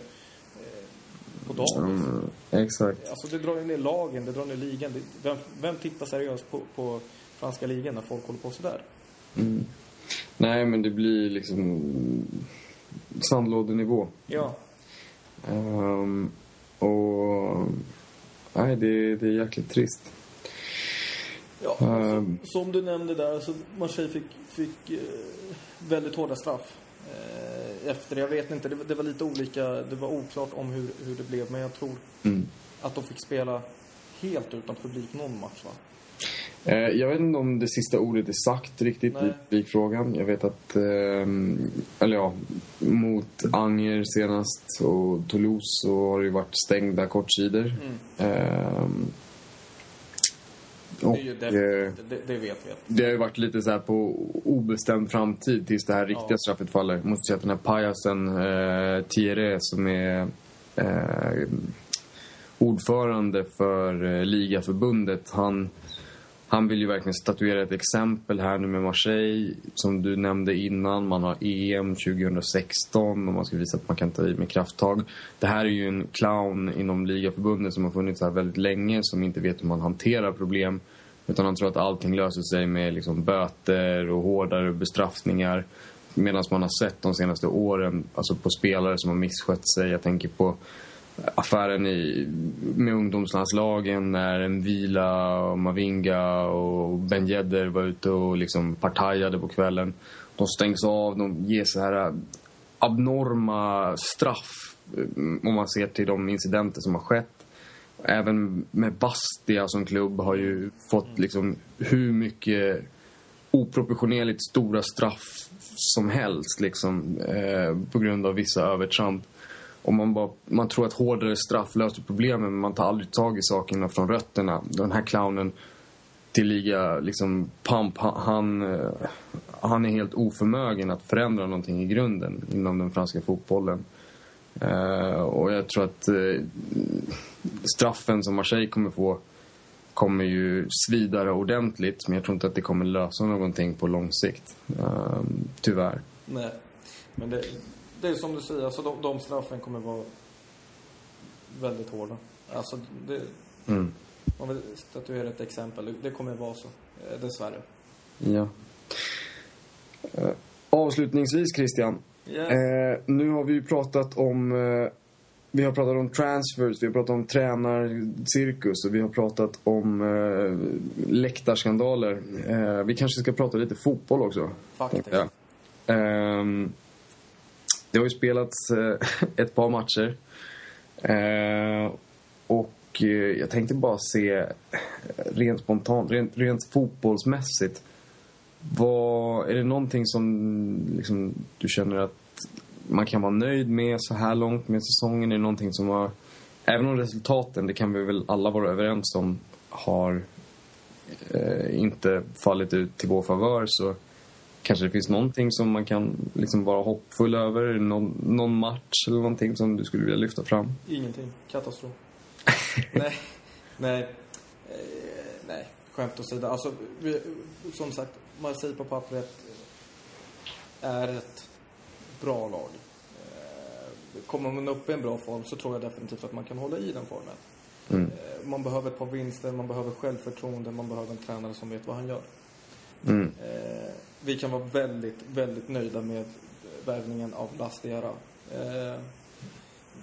på dagis. Mm. Exakt. Alltså det drar ju ner lagen, det drar ner ligan. Det, vem, vem tittar seriöst på, på franska ligan när folk håller på sådär? Mm. Nej, men det blir liksom sandlådenivå. Ja. Ehm, och... Nej, det, det är jäkligt trist. Ja, Ehm. som, du nämnde där, alltså Marseille fick, fick eh, väldigt hårda straff eh, efter. Jag vet inte, det, var- det var lite olika, det var oklart om hur, hur det blev, men jag tror Mm. att de fick spela helt utan publik någon match va? Eh, Jag vet inte om det sista ordet är sagt riktigt Nej. i publikfrågan. Jag vet att, ehm, eller ja, mot Anger senast och Toulouse så har det ju varit stängda kortsidor. Ehm, Det och är ju eh, det, det vet vi. det har ju varit lite så här på obestämd framtid tills det här riktiga Ja. straffet faller. Jag måste säga att den här pajasen eh, Thierry som är eh, ordförande för eh, ligaförbundet. Han, han vill ju verkligen statuera ett exempel här nu med Marseille. Som du nämnde innan, man har EM 2016 och man ska visa att man kan ta i med krafttag. Det här är ju en clown inom ligaförbundet som har funnits här väldigt länge som inte vet hur man hanterar problem. Utan han tror att allting löser sig med liksom böter och hårdare bestraffningar. Medan man har sett de senaste åren alltså på spelare som har misskött sig. Jag tänker på affären i, med ungdomslandslagen när Mvila, och Mavinga och Ben Yedder var ute och liksom partajade på kvällen. De stängs av, de ger så här äh, abnorma straff mm, om man ser till de incidenter som har skett. Även med Bastia som klubb har ju fått liksom hur mycket oproportionerligt stora straff som helst liksom, eh, på grund av vissa övertramp. Och man, bara, man tror att hårdare straff löser problemen men man tar aldrig tag i sakerna från rötterna. Den här clownen tillika liksom Pump, han, eh, han, är helt oförmögen att förändra någonting i grunden inom den franska fotbollen. Eh, och jag tror att eh, straffen som Marseille kommer få kommer ju svidare ordentligt men jag tror inte att det kommer lösa någonting på lång sikt. Tyvärr. Nej. Men det, det är som du säger, alltså de, de straffen kommer vara väldigt hårda. Alltså det, Mm. om vi statuerar ett exempel, det, kommer vara så. eh, Dessvärre. Ja. Eh, avslutningsvis Christian. Ja. Eh, nu har vi ju pratat om eh, vi har pratat om transfers, vi har pratat om tränarcirkus och vi har pratat om eh, läktarskandaler. Eh, vi kanske ska prata lite fotboll också. Faktiskt. tänkte jag. Det har ju spelats eh, ett par matcher. Eh, och eh, jag tänkte bara se eh, rent spontant, rent, rent fotbollsmässigt. Vad, är det någonting som liksom, du känner att man kan vara nöjd med så här långt med säsongen? Är det någonting som har, även om resultaten, det kan vi väl alla vara överens om, har eh, inte fallit ut till vår favör så kanske det finns någonting som man kan liksom vara hoppfull över? Någon, någon match eller någonting som du skulle vilja lyfta fram? Ingenting. Katastrof. nej. Nej. Eh, nej. Skämt åsido. Alltså, vi, som sagt, Marseille på pappret är ett bra lag. Eh, kommer man upp i en bra form så tror jag definitivt att man kan hålla i den formen. Mm. Eh, man behöver ett par vinster, man behöver självförtroende, man behöver en tränare som vet vad han gör. Mm. Eh, vi kan vara väldigt, väldigt nöjda med värvningen av Lastiera. Eh,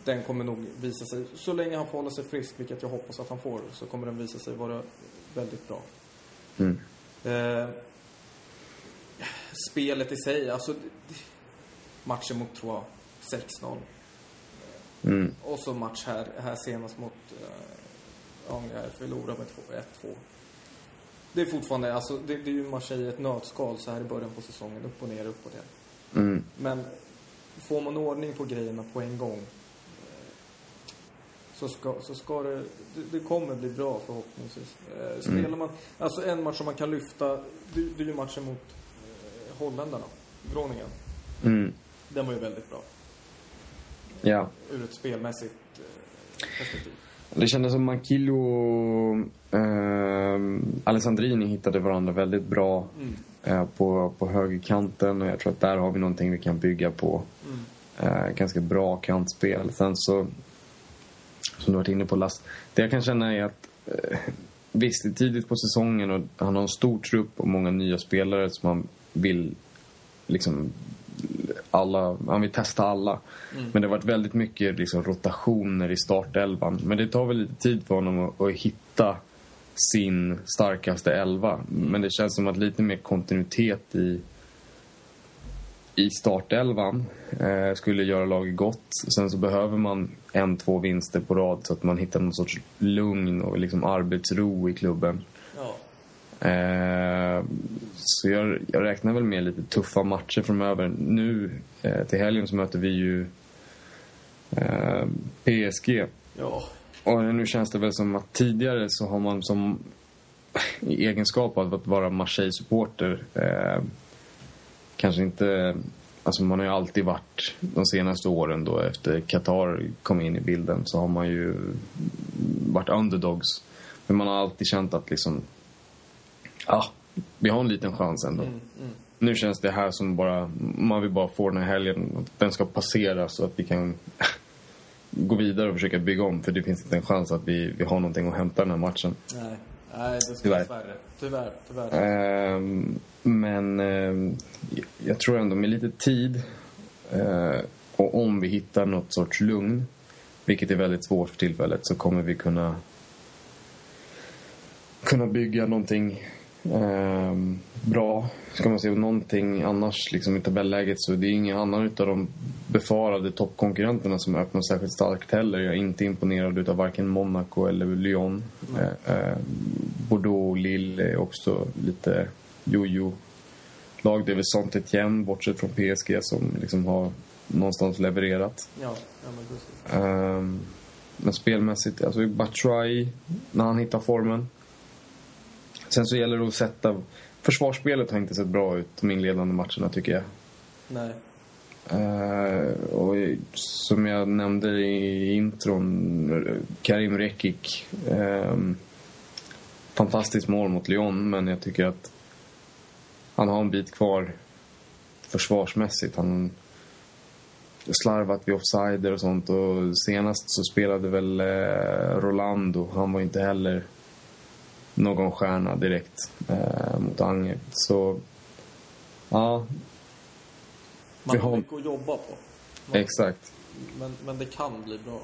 den kommer nog visa sig, så länge han får hålla sig frisk, vilket jag hoppas att han får, så kommer den visa sig vara väldigt bra. Mm. Eh, spelet i sig, alltså matchen mot Troyes, 6-0. Mm. Och så match här, här senast mot uh, Anglia, förlorade med 1-2. Det är fortfarande, alltså det, det är ju Marseille ett nötskal så här i början på säsongen. Upp och ner, upp och ner. Mm. Men får man ordning på grejerna på en gång eh, så ska, så ska det, det, det kommer bli bra förhoppningsvis. Eh, Spelar Mm. man, alltså en match som man kan lyfta, det, det är ju matchen mot eh, holländarna, Groningen. Mm. Den var ju väldigt bra Ja. ur ett spelmässigt eh, perspektiv. Det kändes som Mankillo och eh, Alessandrini hittade varandra väldigt bra Mm. eh, på, på högerkanten. Och jag tror att där har vi någonting vi kan bygga på. Mm. Eh, ganska bra kantspel. Sen så, som du varit inne på Lass, det jag kan känna är att eh, visst, det är tidigt på säsongen och han har en stor trupp och många nya spelare som han vill liksom alla, han vill testa alla. Men det har varit väldigt mycket liksom, rotationer i startelvan. Men det tar väl lite tid för honom att, att hitta sin starkaste elva. Men det känns som att lite mer kontinuitet i, i startelvan eh, skulle göra laget gott. Sen så behöver man en, två vinster på rad så att man hittar någon sorts lugn och liksom arbetsro i klubben. Eh, så jag, jag räknar väl med lite tuffa matcher framöver. Nu eh, till helgen så möter vi ju eh, PSG. Ja. Och nu känns det väl som att tidigare så har man som i egenskap av att vara Marseille-supporter eh, kanske inte... Alltså man har ju alltid varit, de senaste åren då efter Qatar kom in i bilden så har man ju varit underdogs. Men man har alltid känt att liksom, ja, vi har en liten chans ändå. Mm, mm. Nu känns det här som bara, man vill bara få den här helgen, den ska passera så att vi kan gå vidare och försöka bygga om. För det finns inte en chans att vi, vi har någonting att hämta den här matchen. Nej. Nej, det ska Tyvärr. dessvärre. Tyvärr, tyvärr. Ehm, men ehm, jag tror ändå med lite tid eh, och om vi hittar något sorts lugn, vilket är väldigt svårt för tillfället, så kommer vi kunna kunna bygga någonting ehm, bra. Ska man se någonting annars liksom i tabelläget så det är ingen annan utav de befarade toppkonkurrenterna som öppnar särskilt starkt heller. Jag är inte imponerad utav varken Monaco eller Lyon. Eh, eh, Bordeaux och Lille är också lite jojo lag. Det är väl saint Etienne bortsett från PSG som liksom har någonstans levererat. Ja, ja men precis. Ehm, men spelmässigt, alltså Batshuayi, när han hittar formen. Sen så gäller det att sätta... Försvarsspelet har inte sett bra ut de inledande matcherna tycker jag. Nej. Eh, och som jag nämnde i intron, Karim Rekik. ehm, fantastiskt mål mot Lyon, men jag tycker att han har en bit kvar försvarsmässigt. Han slarvat vid offsider och sånt. Och senast så spelade väl eh, Rolando. Han var inte heller någon stjärna direkt eh, mot Angel. Så, ja, Man har- mycket att jobba på. Man, exakt. Men, men det kan bli bra.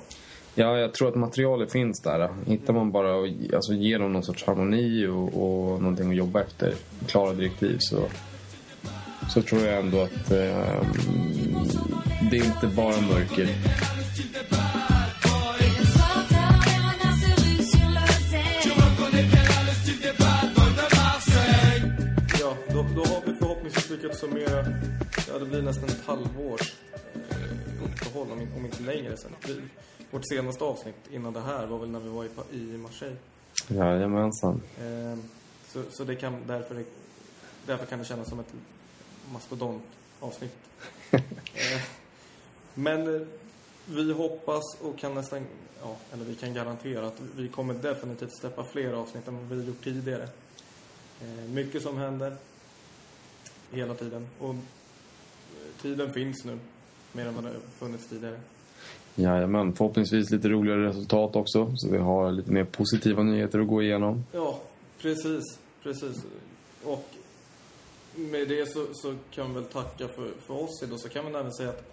Ja, jag tror att materialet finns där. Hittar man bara och alltså, ger dem någon sorts harmoni och, och någonting att jobba efter, klara direktiv, så, så tror jag ändå att eh, det är inte bara mörker. Lyckats summera. Ja, det blir nästan ett halvårs eh, uppehåll, om, om inte längre sen. Vi, vårt senaste avsnitt innan det här var väl när vi var i, i Marseille. Jajamensan. Eh, så, så det kan, därför, därför kan det kännas som ett mastodontavsnitt. eh, men eh, vi hoppas och kan nästan, ja, eller vi kan garantera att vi kommer definitivt släppa fler avsnitt än vad vi gjort tidigare. Eh, mycket som händer hela tiden och eh, tiden finns nu mer än vad det funnits tidigare. Jajamän, förhoppningsvis lite roligare resultat också, så vi har lite mer positiva nyheter att gå igenom. Ja, precis. Precis. Och med det så, så kan vi väl tacka för, för oss idag. Så kan man även säga att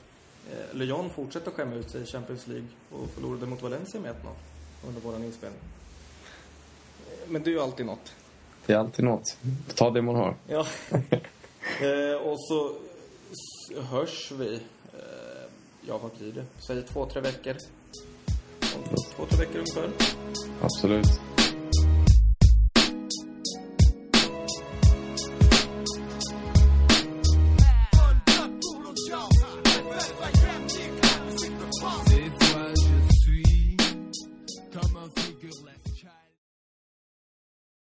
eh, Lyon fortsätter skämma ut sig i Champions League och förlorade mot Valencia med 1-0 under våran inspelning. Eh, Men det är ju alltid något. Det är alltid något. Ta det man har. Ja. Eh, och så hörs vi, eh, ja vad blir det? Säg två, tre veckor. Två, tre veckor ungefär. Absolut.